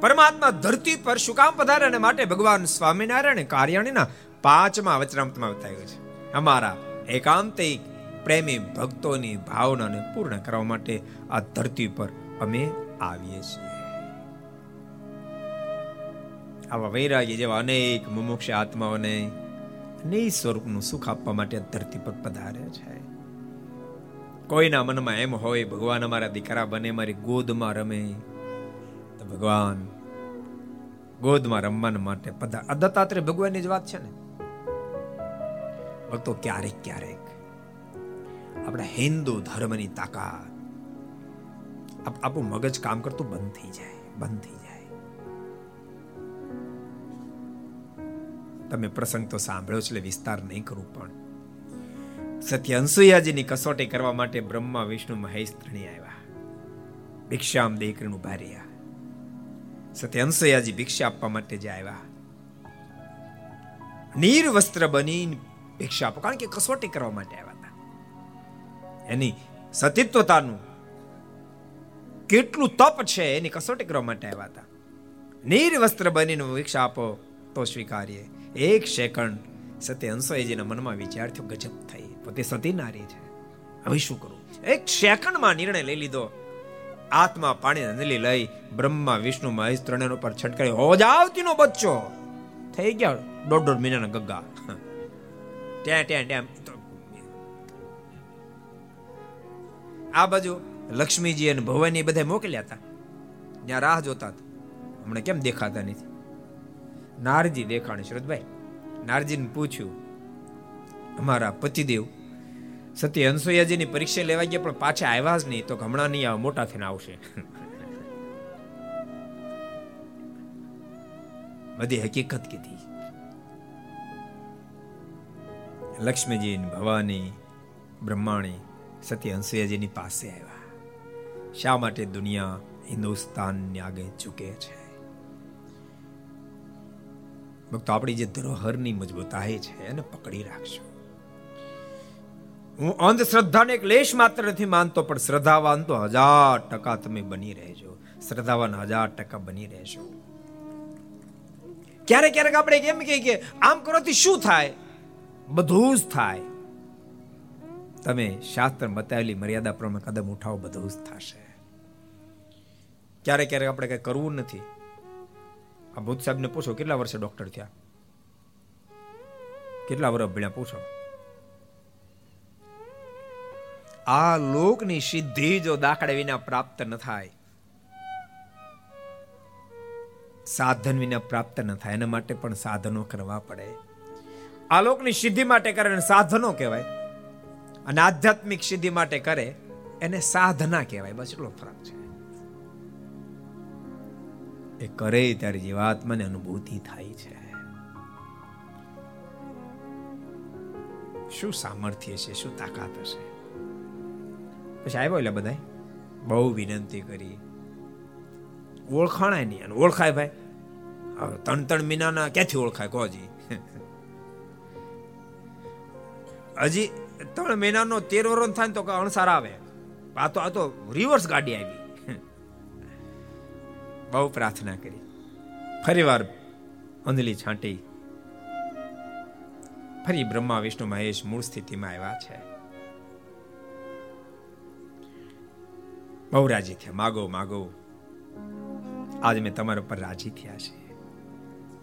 પરમાત્મા ધરતી પર શું કામ પધારે અને માટે ભગવાન સ્વામિનારાયણ કાર્યાણીના પાંચમા વચનામૃતમાં બતાવ્યું છે. અમારા એકાંતિક પ્રેમી ભક્તોની ભાવનાને પૂર્ણ કરવા માટે આ ધરતી પર અમે આવીએ છીએ. આવા વૈરાગ્ય જેવા અનેક મુમુક્ષ આત્માઓને ને સ્વરૂપનું સુખ આપવા માટે ધરતી પર પધારે છે. કોઈના મનમાં એમ હોય, ભગવાન અમારા દીકરા બને, મારી ગોદમાં રમે, તો ભગવાન ગોદમાં રમવાના માટે પધાર દત્તાત્રેય ભગવાનની જ વાત છે ને? ભક્તો ક્યારેક ક્યારેક આપણા હિન્દુ ધર્મની તાકાત. આપણું મગજ કામ કરતું બંધ થઈ જાય, બંધ થઈ જાય. તમે પ્રસંગ તો સાંભળ્યો છે, એટલે વિસ્તાર નહીં કરું પણ. સત્ય કસોટી કરવા માટે બ્રહ્મા, વિષ્ણુ, મહેશ ત્રણી આવ્યા. ભિક્ષામ દેકરીનું ભાર્યા સત્ય અનસુયાજી ભિક્ષા આપવા માટે જે આવ્યા. નિર્વસ્ત્ર બની ભિક્ષા આપો. કારણ કે કસોટી કરવા માટે આવ્યા. એની સતીત્વતાનું કેટલું તપ છે એની કસોટી કરવા માટે આવ્યા હતા. નિર્વસ્ત્ર બનીને ભિક્ષા આપો તો સ્વીકારીએ. એક સેકન્ડ સત્ય હંસોજીના મનમાં વિચાર થયો, ગજબ થઈ. પોતે સતી નારી છે. હવે શું કરું? એક સેકન્ડમાં નિર્ણય લઈ લીધો. આત્મા પાણી અંજલી લઈ બ્રહ્મા, વિષ્ણુ, મહેશ ત્રણેય ઉપર છટકાઈ હો જાવતીનો બચ્ચો! થઈ ગયા દોઢ દોઢ મહિનાના ગગ્ગા. ત્યાં ત્યાં ત્યાં. આ બાજુ લક્ષ્મીજી અને ભવાની બધા મોકલ્યા હતા. ત્યાં રાહ જોતા હતા. હમણાં કેમ દેખાતા નથી? નારજી દેખાણ શ્રદ્ધભાઈ નારજીને પૂછ્યું, અમારા પતિદેવ સત્ય હંસોયાજીની પરીક્ષા લેવા ગયા, પણ પાછા આવ્યા જ નહીં, તો હમણાં નહીં આવે મોટા થઈને આવશે. (laughs) બધી હકીકત કીધી. લક્ષ્મીજી ભવાની, બ્રહ્માણી સત્ય હંસયાજીની પાસે આવ્યા. શા માટે દુનિયા હિન્દુસ્તાનની આગળ ઝૂકે છે? ભક્તો, આપણી જે ધરોહરની મજબૂતાઈ છે એને પકડી રાખશો હું અંધશ્રદ્ધાને એક લેશ માત્ર નથી માનતો, પણ શ્રદ્ધાવાન તો હજાર ટકા તમે બની રહેજો. શ્રદ્ધાવાન હજાર ટકા બની રહેજો. ક્યારેક ક્યારેક આપણે એમ કહીએ કે આમ કરવાથી શું થાય? બધું જ થાય. તમે શાસ્ત્ર બતાવેલી મર્યાદા પ્રમાણે કદમ ઉઠાવો, બધું જ થશે. ક્યારેક ક્યારેક આપણે કઈ કરવું નથી. આ ભૂત સાહેબને પૂછો, કેટલા વર્ષે ડોક્ટર થયા? કેટલા વર્ષ ભણ્યા, પૂછો. આ લોકની સિદ્ધિ જો દાખલા વિના પ્રાપ્ત ન થાય, સાધન વિના પ્રાપ્ત ન થાય, એના માટે પણ સાધનો કરવા પડે. આ લોકની સિદ્ધિ માટે કારણ સાધનો કહેવાય. અને આધ્યાત્મિક સિદ્ધિ માટે કરે, એને સાધના કહેવાય. બસ એટલો ફરક છે. એ કરે ત્યારે જીવાત્માને અનુભૂતિ થાય છે. શું સામર્થ્ય છે? શું તાકાત હશે? પછી આવ્યો એટલે બધા બહુ વિનંતી કરી. ઓળખાણાય નહીં. અને ઓળખાય ભાઈ. હવે ત્રણ ત્રણ મહિનાના ક્યાંથી ઓળખાય? કોજી હજી ત્રણ મહિનાનો તેર વરણ થાય તો અણસાર આવે. આ તો આ તો રિવર્સ ગાડી આવી. બહુ પ્રાર્થના કરી. ફરી વાર અંજલી છાંટી. ફરી બ્રહ્મા, વિષ્ણુ, મહેશ મૂળ સ્થિતિમાં આવ્યા છે. બહુ રાજી થયા. માગો માગો. આજ મેં તમારા પર રાજી થયા છે.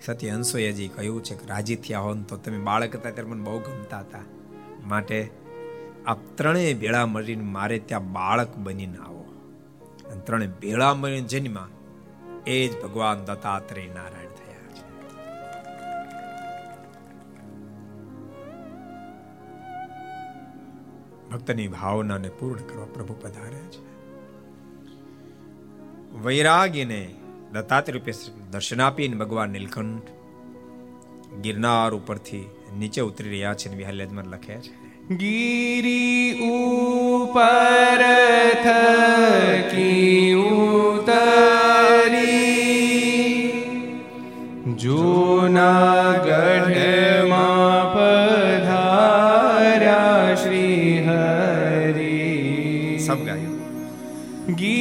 સત્ય હંસોયજી કહ્યું છે કે રાજી થયા હો તો તમે બાળક હતા ત્યારે મને બહુ ગમતા હતા. માટે આ ત્રણેય ભેળા મળીને મારે ત્યાં બાળક બનીને આવો. અને ત્રણે ભેળા મળીને જન્મા એ જ ભગવાન દત્તાત્રેય નારાયણ થયા. છે ભક્તની ભાવનાને પૂર્ણ કરવા પ્રભુ પધાર્યા છે. વૈરાગીને દત્તાત્રેય રૂપે દર્શન આપીને ભગવાન નીલકંઠ ગિરનાર ઉપરથી નીચે ઉતરી રહ્યા છે વિહાલેજમાં લખે છે ગિરી ઉપર થકી ઉતરી જૂનાગઢમાં પધાર્યા શ્રી હરી સબ ગાયું ગિરી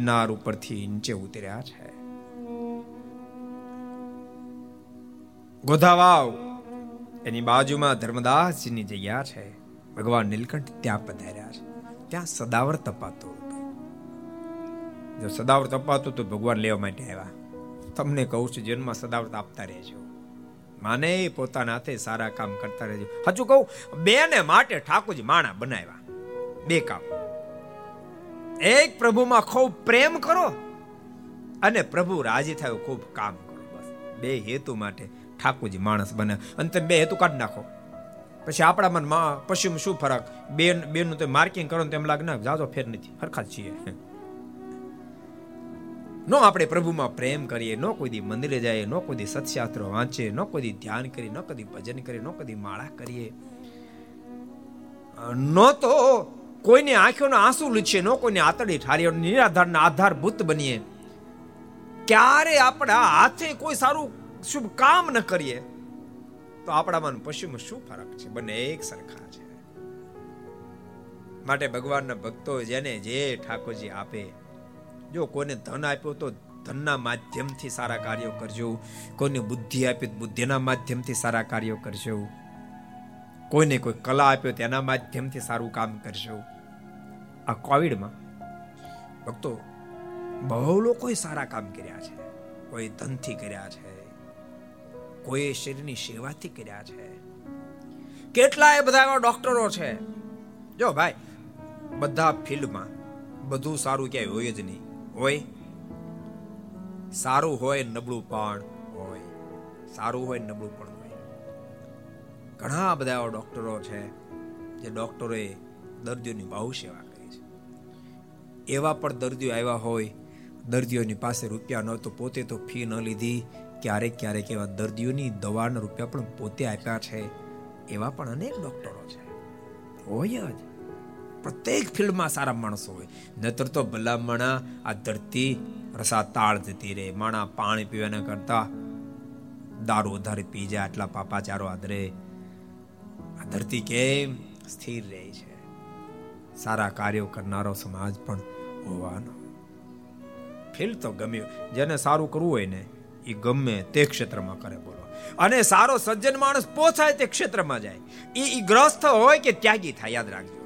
ગિરનાર ઉપરથી નીચે ઉતર્યા છે. ગોધાવાવ! એની બાજુમાં ધર્મદાસજીની જગ્યા છે. ભગવાન નીલકંઠ ત્યાં પધાર્યા છે. ત્યાં સદાવર તપાતો જો સદાવર તપાતું તો ભગવાન લેવા માટે આવ્યા. તમને કહું છું જન્મમાં સદાવર્ત આપતા રહેજો. માને પોતાના હાથે સારા કામ કરતા રહેજો. હજુ કહું, બેને માટે ઠાકોરજી માણા બનાવ્યા. બે કામ. એક પ્રભુમાં ખૂબ પ્રેમ કરો અને પ્રભુ રાજી થયો ખૂબ કામ કરો, બસ. બે હેતુ માટે ઠાકોરજી માણસ બને. અને તમે બે હેતુ કાઢી નાખો. પછી આપણા મનમાં પશ્ચિમ શું ફરક? બેન, બેનનું તો માર્કિંગ કરો ને તેમ લાગે, ના, જાજો ફેર નથી. હરખા છીએ. નો આપણે પ્રભુમાં પ્રેમ કરીએ, નો કોઈ દી મંદિરે જઈએ, નો કોઈ દી સત્શાસ્ત્ર વાંચીએ, નો કોઈ દી ધ્યાન કરીએ, નો કદી ભજન કરીએ, નો કદી માળા કરીએ. નો તો કોઈને આંખોનો આંસુ લૂછીએ નો કોઈને આતડી ઠારીએ નિરાધારના આધારભૂત બનીએ. ક્યારે આપણા હાથે કોઈ સારું શુભ કામ ન કરીએ, તો આપણામાં પશુમાં શું ફરક છે? બંને એક સરખા છે. માટે ભગવાનના ભક્તો જેને જે ઠાકોરજી આપે, જો કોઈને ધન આપ્યો તો ધનના માધ્યમથી સારા કાર્યો કરજો. કોઈને બુદ્ધિ આપી બુદ્ધિના માધ્યમથી સારા કાર્યો કરજો. કોઈને કોઈ કલા આપ્યો તેના માધ્યમથી સારું કામ કરજો. આ કોવિડમાં ભક્તો બહુ લોકોએ સારા કામ કર્યા છે. કોઈ ધનથી કર્યા છે. કોઈ શરીરની સેવાથી કર્યા છે. કેટલાય બધા ડોક્ટરો છે. જો ભાઈ, બધા ફિલ્ડમાં બધું સારું ક્યાંય હોય જ નહીં. હોય? સારું હોય નબળું પણ હોય. સારું હોય નબળું પણ ઘણા બધા એવા ડોક્ટરો છે જે ડોક્ટરોએ દર્દીઓની બહુ સેવા કરી છે. એવા પણ દર્દીઓ આવ્યા હોય, દર્દીઓની પાસે રૂપિયા ન તો પોતે તો ફી ન લીધી, ક્યારેક ક્યારેક એવા દર્દીઓની દવાના રૂપિયા પણ પોતે આપ્યા છે, એવા પણ અનેક ડોક્ટરો છે. હોય જ. પ્રત્યેક ફિલ્ડમાં સારા માણસો હોય. નતર તો ભલામણા આ ધરતી રસા તાળ જતી રહે, માણા પાણી પીવાના કરતા દારૂ વધારે પી જાય, આટલા પાપાચારો આદરે. ધરતી કેમ સ્થિર રહે છે. સારા કાર્યો કરનારો સમાજ પણ હોવાનો. ફીલ તો ગમ્યું. જેને સારું કરવું હોય ને એ ગમે તે ક્ષેત્રમાં કરે બોલો. અને સારો સજ્જન માણસ પોસાય તે ક્ષેત્રમાં જાય. એ ઈ ગ્રસ્ત હોય કે ત્યાગી થાય, યાદ રાખજો.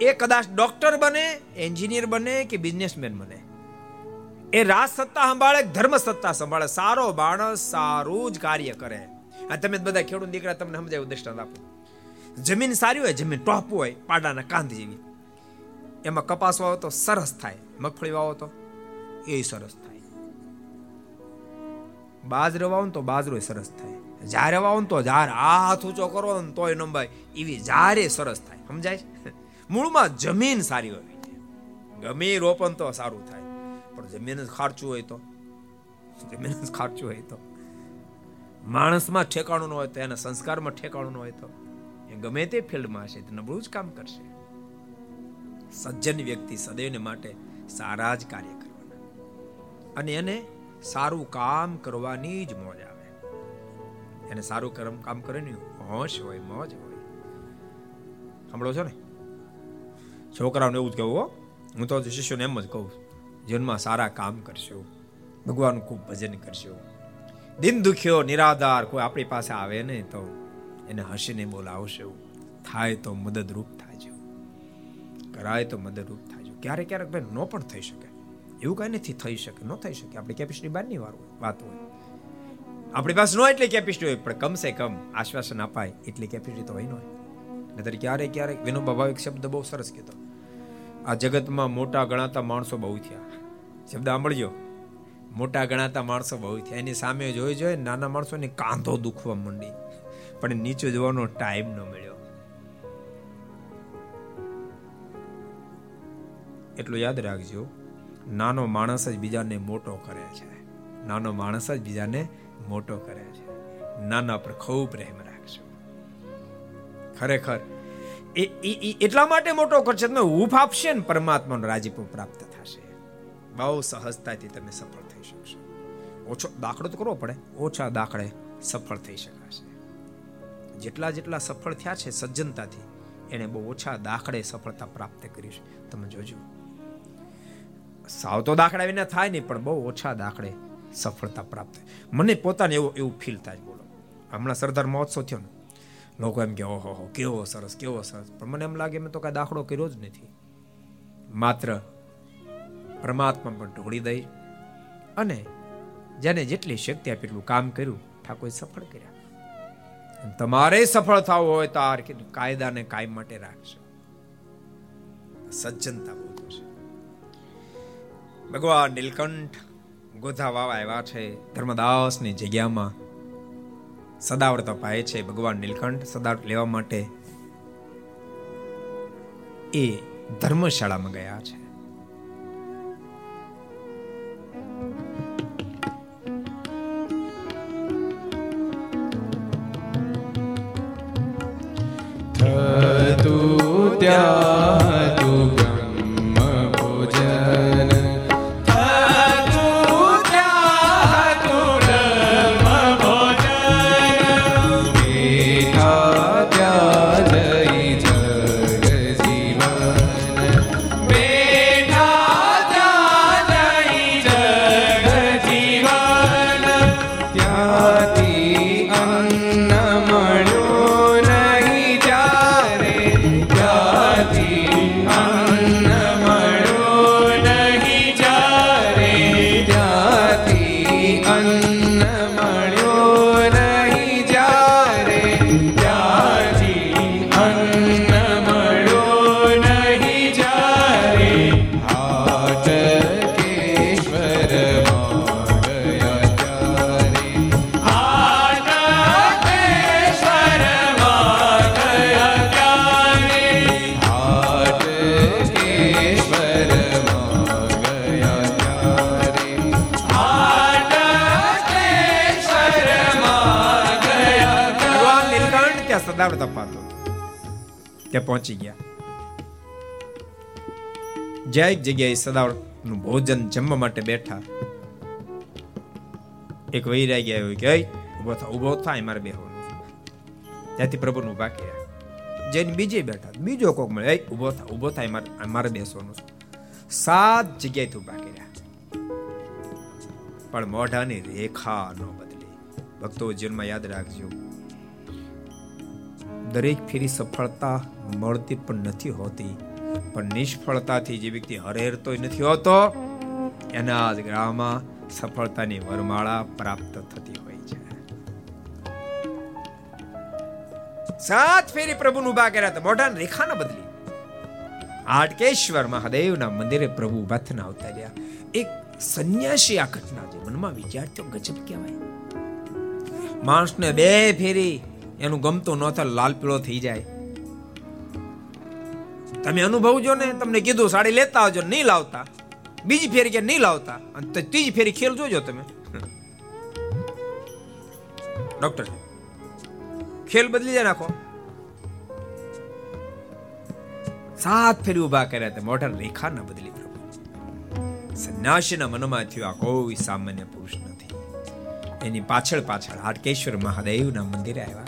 એ કદાચ ડોક્ટર બને, એન્જિનિયર બને કે બિઝનેસમેન બને. એ રાજ સત્તા સંભાળે ધર્મ સત્તા સંભાળે? સારો માણસ સારું જ કાર્ય કરે. આ તમે બધા ખેડૂત દીકરા, તમને સમજાયું દ્રષ્ટાંત આપો. જમીન સારી હોય, જમીન ટોપ હોય, પાડાના કાંધ જેવી. એમાં કપાસ વાવો તો સરસ થાય, મગફળી વાવો તો એ સરસ થાય. બાજરો વાવો તો બાજરો સરસ થાય. જ્યારે વાવો તો જાર, હાથ ઊંચો કરો ને તોય નંબાય, એવી જ્યારે સરસ થાય. સમજાય મૂળમાં જમીન સારી હોય. ગમે રોપણ તો સારું થાય. પણ જમીન જ ખારચું હોય તો? જમીન જ ખારચું હોય તો? માણસમાં ઠેકાણું ન હોય તો, એના સંસ્કારમાં ઠેકાણું ન હોય તો? ગમે તે ફિલ્ડમાં હશે તે નબળું જ કામ કરશે. સજ્જન વ્યક્તિ સદૈવને માટે સારા જ કાર્ય કરવાના. અને એને સારું કામ કરવાની જ મોજ આવે. એને સારું કર્મ કામ કરવાની હોશ હોય, મોજ હોય. સાંભળો છો ને? છોકરાઓને એવું જ કહું હું. તો શિષ્યોને એમ જ કહું, જીવનમાં સારા કામ કરશો. ભગવાનનું ખૂબ ભજન કરશો. દિન દુખ્યો, નિરાધાર, કોઈ આપણી પાસે આવે ને તો. એને હસીને બોલાવશે થાય તો મદદરૂપ થાજો કરાય તો મદદરૂપ થાજો ક્યારેક ક્યારેક ભાઈ નો પણ થઈ શકે. એવું કઈ નથી થઈ શકે, ન થઈ શકે. આપણી કેપેસિટી બહારની વાર વાત હોય. આપણી પાસે ન એટલી કેપેસિટી હોય, પણ કમસે કમ આશ્વાસન અપાય એટલી કેપેસિટી તો હોય ન. હોય નહીતર ક્યારેક ક્યારેક વિનોબા ભાવિક શબ્દ બહુ સરસ કીધો. આ જગતમાં મોટા ગણાતા માણસો બહુ થયા. શબ્દ સાંભળજો. મોટા ગણાતા માણસો બહુ થયા. એની સામે જોઈ જોઈ નાના માણસોને કાંધો દુખવા માંડી. પણ નીચે જોવાનો ટાઈમ ન મળ્યો. એટલું યાદ રાખજો, નાનો માણસ જ બીજાને મોટો કરે છે. નાનો માણસ જ બીજાને મોટો કરે છે. નાના પર ખૂબ પ્રેમ રાખજો. ખરેખર એ એટલા માટે મોટો કરશે તમે હૂફ આપશે ને પરમાત્માનો રાજીપો પ્રાપ્ત થશે. બહુ સહજતાથી તમે સફળ થઈ શકશો. ઓછો દાખલો તો કરવો પડે. ઓછા દાખલે સફળ થઈ શકાશે. જેટલા જેટલા સફળ થયા છે સજ્જનતાથી એને બહુ ઓછા દાખલે સફળતા પ્રાપ્ત કરી છે. તમે જોજો. સાવ તો દાખલા વિના થાય નહીં, પણ બહુ ઓછા દાખલે સફળતા પ્રાપ્ત મને પોતાને એવું એવું ફીલ થાય, બોલો. હમણાં સરદાર મહોત્સવ થયો ને, લોકો એમ કે, ઓહો, હો, કેવો સરસ કેવો સરસ. પણ મને એમ લાગે, મેં તો કાંઈ દાખલો કર્યો જ નથી. માત્ર પરમાત્મા પણ ઢોળી દઈ અને જેને જેટલી શક્તિ આપી એટલું કામ કર્યું, ઠાકોર સફળ કર્યા. તમારે સફળ થવું હોય તો આ કાયદાને કાયમ માટે રાખશો સજ્જનતા ભગવાન નીલકંઠ ગોધા વાવા આવ્યા છે, ધર્મદાસની જગ્યામાં. સદાવ્રત અપાય છે, ભગવાન નીલકંઠ સદાવ્રત લેવા માટે. એ ધર્મશાળામાં ગયા છે. થતું ત્યાં જ્યાં તપાતો ત્યાં પહોંચી ગયા. જ્યાં એક જગ્યાએ સદાવડનું ભોજન જમવા માટે બેઠા. એક વૈરાગી આવ્યો કે ઊભો થા ઊભો થાય મારે બેહવાનું ત્યાંથી પ્રભુનું ઊભા કર્યા જઈને બીજે બેઠા, બીજો કોક મળે ઊભો થા ઊભો થાય મારે બેસવાનું સાત જગ્યાએથી ઊભા કર્યા પણ મોઢાની રેખા ન બદલી. ભક્તો જીવનમાં યાદ રાખજો દરેક ફેરી સફળતા મળતી પણ નથી હોતી. પણ નિષ્ફળતાથી જે વ્યક્તિ હરેરતો નથી હોતો, એના જ ગ્રામમાં સફળતાની વરમાળા પ્રાપ્ત થતી હોય છે. સાત ફેરી પ્રભુનું ઊભા કર્યા તો મોઢા રેખા ન બદલી. હાટકેશ્વર મહાદેવના મંદિરે પ્રભુ ઊભા આવતા રહ્યા. એક સંન્યાસી આ ઘટના છે મનમાં વિચારતો ગજબ કહેવાય. માણસને બે ફેરી એનું ગમતું ન થાય, લાલ પીળો થઈ જાય. તમે અનુભવજો ને, તમને કીધું સાડી લેતા આવજો, નહીં લાવતા. બીજી ફેરી કે નહીં લાવતા. અને ત્રીજી ફેરી ખેલ જોજો તમે. ડોક્ટર ખેલ બદલી જાય નાખો સાત ફેરી ઊભા કર્યા તે મોઢા રેખા ના બદલી પ્રભુ. સંન્યાસીના મનમાં થયું આ કોઈ સામાન્ય પુરુષ નથી. એની પાછળ પાછળ હાટકેશ્વર મહાદેવના મંદિરે આવ્યા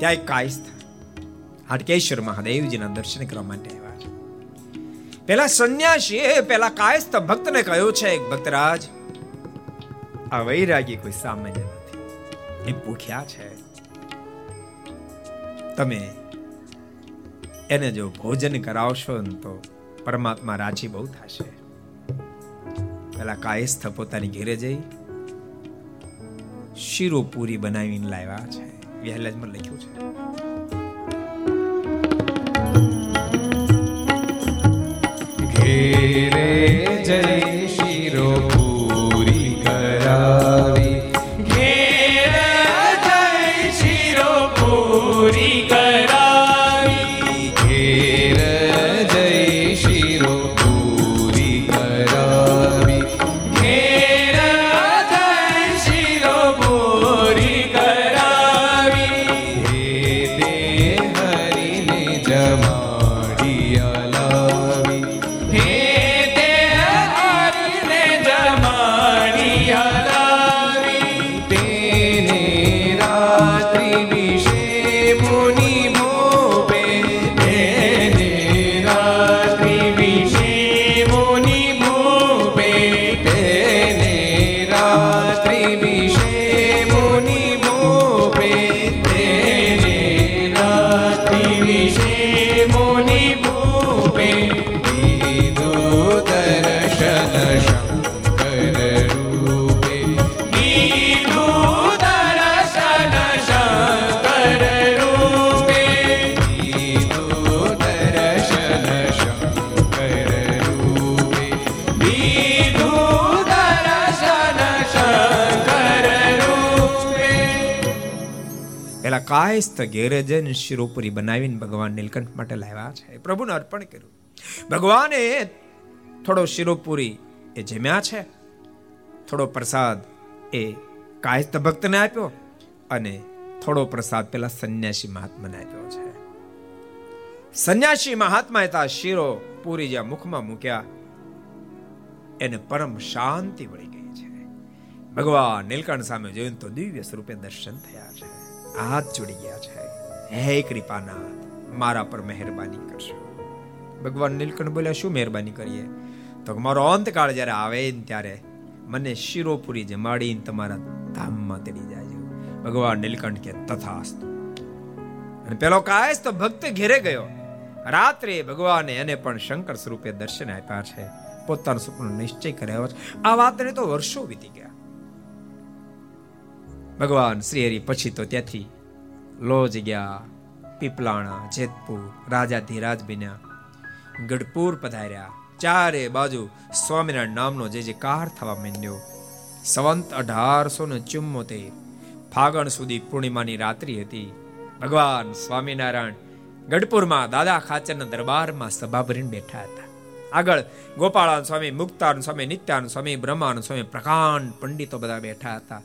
ત્યાં એક કાયસ્થ હાટકેશ્વર મહાદેવજીના દર્શન કરવા માટે આવ્યા છે. પેલા સંન્યાસી પેલા કાયસ્થ ભક્તને કહ્યું છે ભક્તરાજ, આ વૈરાગી કોઈ સામાન્ય નથી. એ ભૂખ્યા છે. તમે એને જો ભોજન કરાવશો ને તો પરમાત્મા રાજી બહુ થશે. પેલા કાયસ્થ પોતાની ઘેરે જઈ શીરો પૂરી બનાવીને લાવ્યા છે. વહેલાજમાં લખ્યું છે. ઘેરે જય કાયસ્થ ઘેરે જઈને શિરોપુરી બનાવીને ભગવાન નીલકંઠ માટે લાવ્યા છે. પ્રભુને અર્પણ કર્યું. ભગવાને થોડો શિરોપુરી એ જમ્યા છે. થોડો પ્રસાદ એ કાયસ્થ ભક્તને આપ્યો અને થોડો પ્રસાદ પેલા સંન્યાસી મહાત્માને આપ્યો છે. સંન્યાસી મહાત્માએ તા શીરો પૂરી જ્યાં મુખમાં મૂક્યા, એને પરમ શાંતિ મળી ગઈ છે. ભગવાન નીલકંઠ સામે જોયું તો દિવ્ય સ્વરૂપે દર્શન થયા છે. હાથ જોડી ગયા છે. હે કૃપાનાથ, મારા પર મહેરબાની કરશો. ભગવાન નીલકંઠ બોલ્યા, શું મહેરબાની કરીએ? તો મારો અંતકાળ જ્યારે આવે ને ત્યારે મને શિરોપુરી જમાડીને તમારા ધામમાં તેડી જાજો. ભગવાન નીલકંઠ કે, તથાસ્તુ. અને પેલો કાયસ્થ ભક્ત ઘેરે ગયો. રાત્રે ભગવાને એને પણ શંકર સ્વરૂપે દર્શન આપ્યા છે. પોતાનું સપનો નિશ્ચય કર્યો છે. આ વાતને તો વર્ષો વીતી ગયા ભગવાન શ્રી હરિ પછી તો ત્યાંથી લોજ ગયા, પીપલાણા, જેતપુર રાજા ધીરાજ બન્યા, ગઢપુર પધાર્યા. ચારે બાજુ સ્વામિનારાયણ નામનો જે જે કાર થવા માંડ્યો. સંવંત અઢારસો ને ચુમ્મોતેર ફાગણ સુધી પૂર્ણિમાની રાત્રિ હતી. ભગવાન સ્વામિનારાયણ ગઢપુરમાં દાદા ખાચરના દરબારમાં સભા ભરીને બેઠા હતા. આગળ ગોપાળાન સ્વામી મુક્તાન સ્વામી નિત્યાન સ્વામી બ્રહ્માન સ્વામી, પ્રકાંડ પંડિતો બધા બેઠા હતા.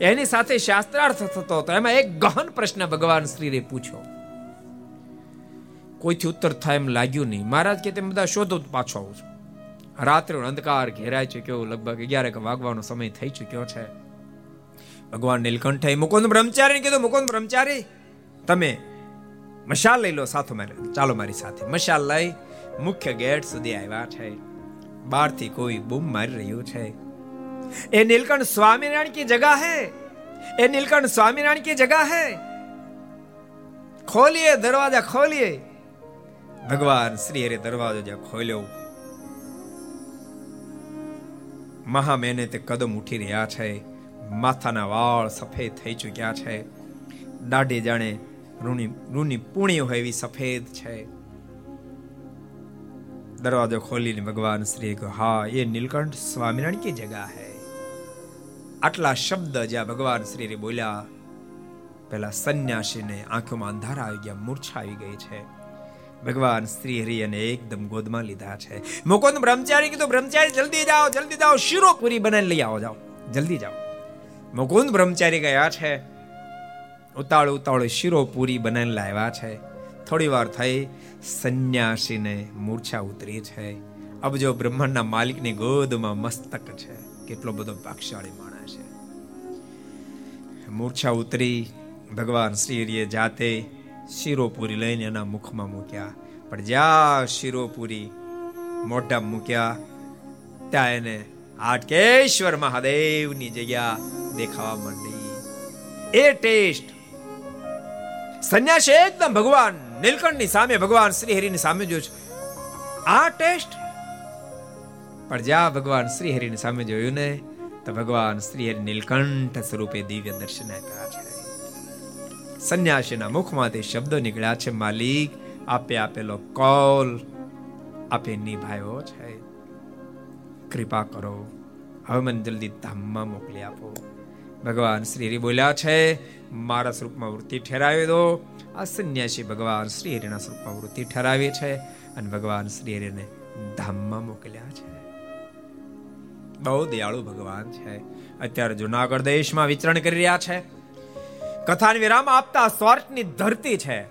એની સાથે શાસ્ત્રાર્થ થતો હતો. એમાં એક ગહન પ્રશ્ન ભગવાન શ્રીએ પૂછ્યો. કોઈથી ઉત્તર થાય એમ લાગ્યું નહીં. મહારાજ કે, તેમ બધા શોધો પાછો આવું છું. રાત્રે અંધકાર ઘેરાઈ ચુક્યો લગભગ અગિયાર વાગવાનો સમય થઈ ચુક્યો છે. ભગવાન નીલકંઠે મુકુંદ બ્રહ્મચારી કીધું, મુકુંદ બ્રહ્મચારી, તમે મશાલ લઈ લો સાથો મારે, ચાલો મારી સાથે. મશાલ લઈ મુખ્ય ગેટ સુધી આવ્યા છે. બહારથી કોઈ બૂમ મારી રહ્યું છે. એ નીલકંઠ સ્વામિનારાયણ કી જગા હે? એ નીલકંઠ સ્વામિનારાયણ કી જગા હે? ખોલીએ, દરવાજા ખોલીએ. ભગવાન શ્રી હરે દરવાજો જ્યાં ખોલ્યો. મહા મહેનતે કદમ ઉઠી રહ્યા છે. માથાના વાળ સફેદ થઈ ચૂક્યા છે. દાઢી જાણે રૂની રૂની પૂણી હોય એવી સફેદ છે. દરવાજો ખોલીને ભગવાન શ્રી કહ્યું હા, એ નીલકંઠ સ્વામિનારાયણ કી જગા હે? આટલા શબ્દ જ્યાં ભગવાન શ્રી બોલ્યા પેલા સંન્યાસીને આંખોમાં અંધારા આવી ગયા, મૂર્છા આવી ગઈ છે. ભગવાન શ્રી હરિ અને એકદમ ગોદમાં લીધા છે. મુકુંદ બ્રહ્મચારી કીધું, બ્રહ્મચારી, જલ્દી જાઓ જલ્દી જાઓ શીરો પૂરી બનાવી લઈ આવો, જાઓ. જલ્દી જાઓ. મુકુંદ બ્રહ્મચારી ગયા છે. ઉતાળું ઉતાળું શીરો પૂરી બનાવીને લાવ્યા છે. થોડી વાર થઈ, સંન્યાસીને મૂર્છા ઉતરી છે. અબજો બ્રહ્માંડના માલિકની ગોદમાં મસ્તક છે, કેટલો બધો ભાગશાળી માણસ મૂર્છા ઉતરી, ભગવાન શ્રી જાતે શિરોપુરી લઈને એના મુખમાં મૂક્યા. પણ જ્યાં શિરોપુરી મોઢા મૂક્યા, ત્યાં એને હાટકેશ્વર મહાદેવની જગ્યા દેખાવા માંડી. એ ટેસ્ટ સંન્યાસી એકદમ ભગવાન નીલકંઠની સામે, ભગવાન શ્રી હરિની સામે જોયું છે. આ ટેસ્ટ પણ જ્યાં ભગવાન શ્રી હરિની સામે જોયું ને તો ભગવાન શ્રી હરિ નીલકંઠ સ્વરૂપે દિવ્ય દર્શન આપ્યા છે. સંન્યાસીના મુખમાંથી શબ્દો નીકળ્યા છે, માલિક, આપે આપેલો કોલ આપે નિભાવ્યો છે. કૃપા કરો, હવે મને જલ્દી ધામમાં મોકલી આપો. ભગવાન શ્રી બોલ્યા છે, મારા સ્વરૂપમાં વૃત્તિ ઠેરાવી દો. આ સંન્યાસી ભગવાન શ્રી હરિના સ્વરૂપમાં વૃત્તિ ઠેરાવી છે અને ભગવાન શ્રી હરિને ધામમાં મોકલ્યા છે. બહુ દયાળુ ભગવાન છે. અત્યારે જુનાગઢ દેશમાં વિચરણ કરી રહ્યા છે. કથાને વિરામ આપતા સ્વર્ગની ધરતી છે.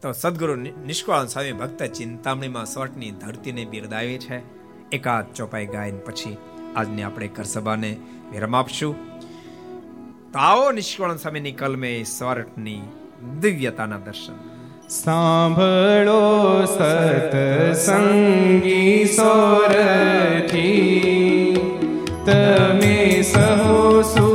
તો સદગુરુ નિષ્કળ સ્વામી ભક્ત ચિંતામણીમાં સ્વર્ગની ધરતીને બિરદાવી છે. એકાદ ચોપાઈ ગાયન પછી આજની આપણે કરસભાને વિરામ આપશું. તો આવો નિષ્કળ સ્વામીની કલમે સ્વર્ગની દિવ્યતાના દર્શન. સાંભળો સતસંગી સોરથી. તમે સહો સુખી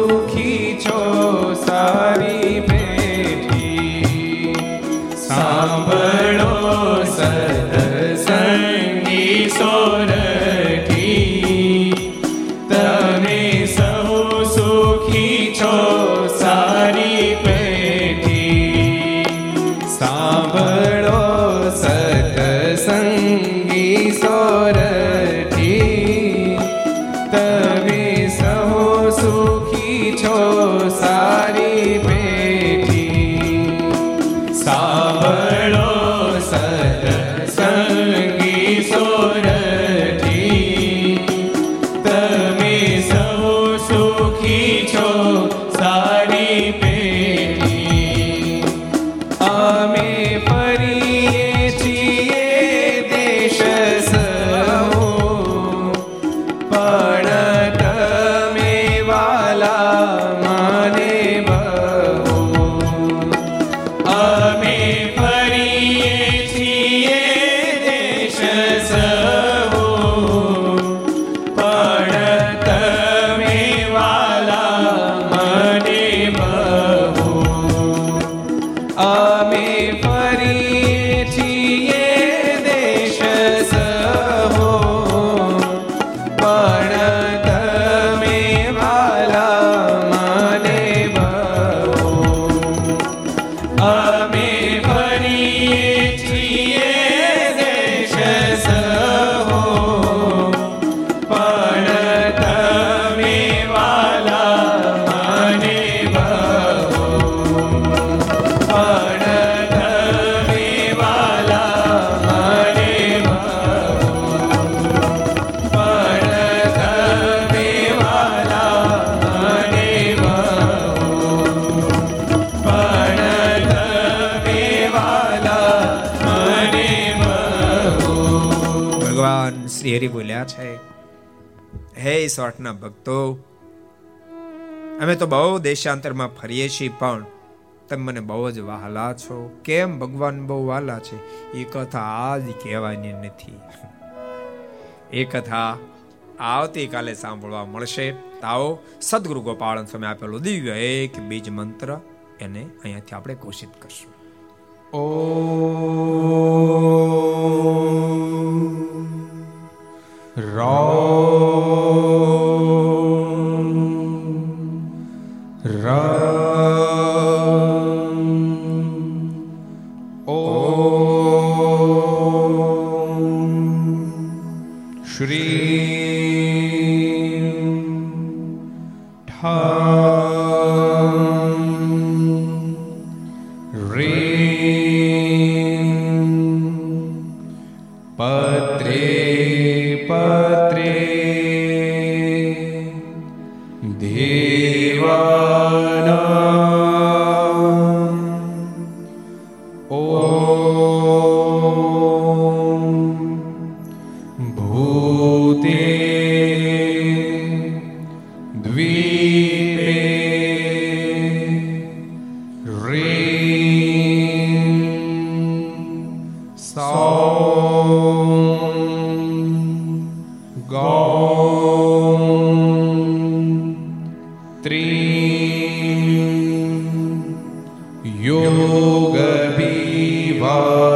હે ભક્તો, અમે તો બહુ દેશાંતરમાં ફરીએ છીએ, પણ તમે મને બહુ જ વહાલા છો. કેમ? ભગવાન બહુ વહાલા છે. એ કથા આજ કહેવાની નથી. એ કથા આવતીકાલે સાંભળવા મળશે. તાઓ સદગુરુ ગોપાળન સ્વામી આપેલું દિવ્ય એક બીજ મંત્ર એને અહીંયાથી આપણે ઘોષિત કરશું. ઓ Rome, Rome. છસો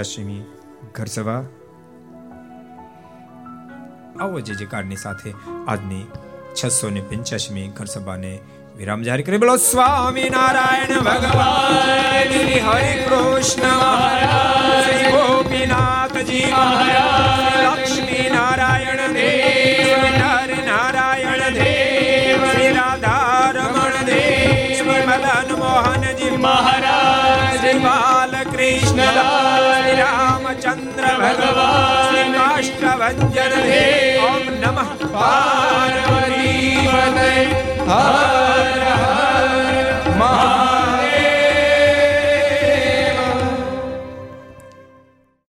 ને પંચ્યાસીમી ઘર સભા આવો જે જયકારની સાથે આજની છસો ને પંચ્યાસીમી ઘર સભાને વિરામ જાહેર કરી બોલો સ્વામી નારાયણ ભગવાન શ્રી હરિ કૃષ્ણ મહારાજ શ્રી ગોપીનાથજી મહારાજ ભગવાન કાષ્ટભન ઓમ નમઃ પાર્વતી હર હર મહાદેવ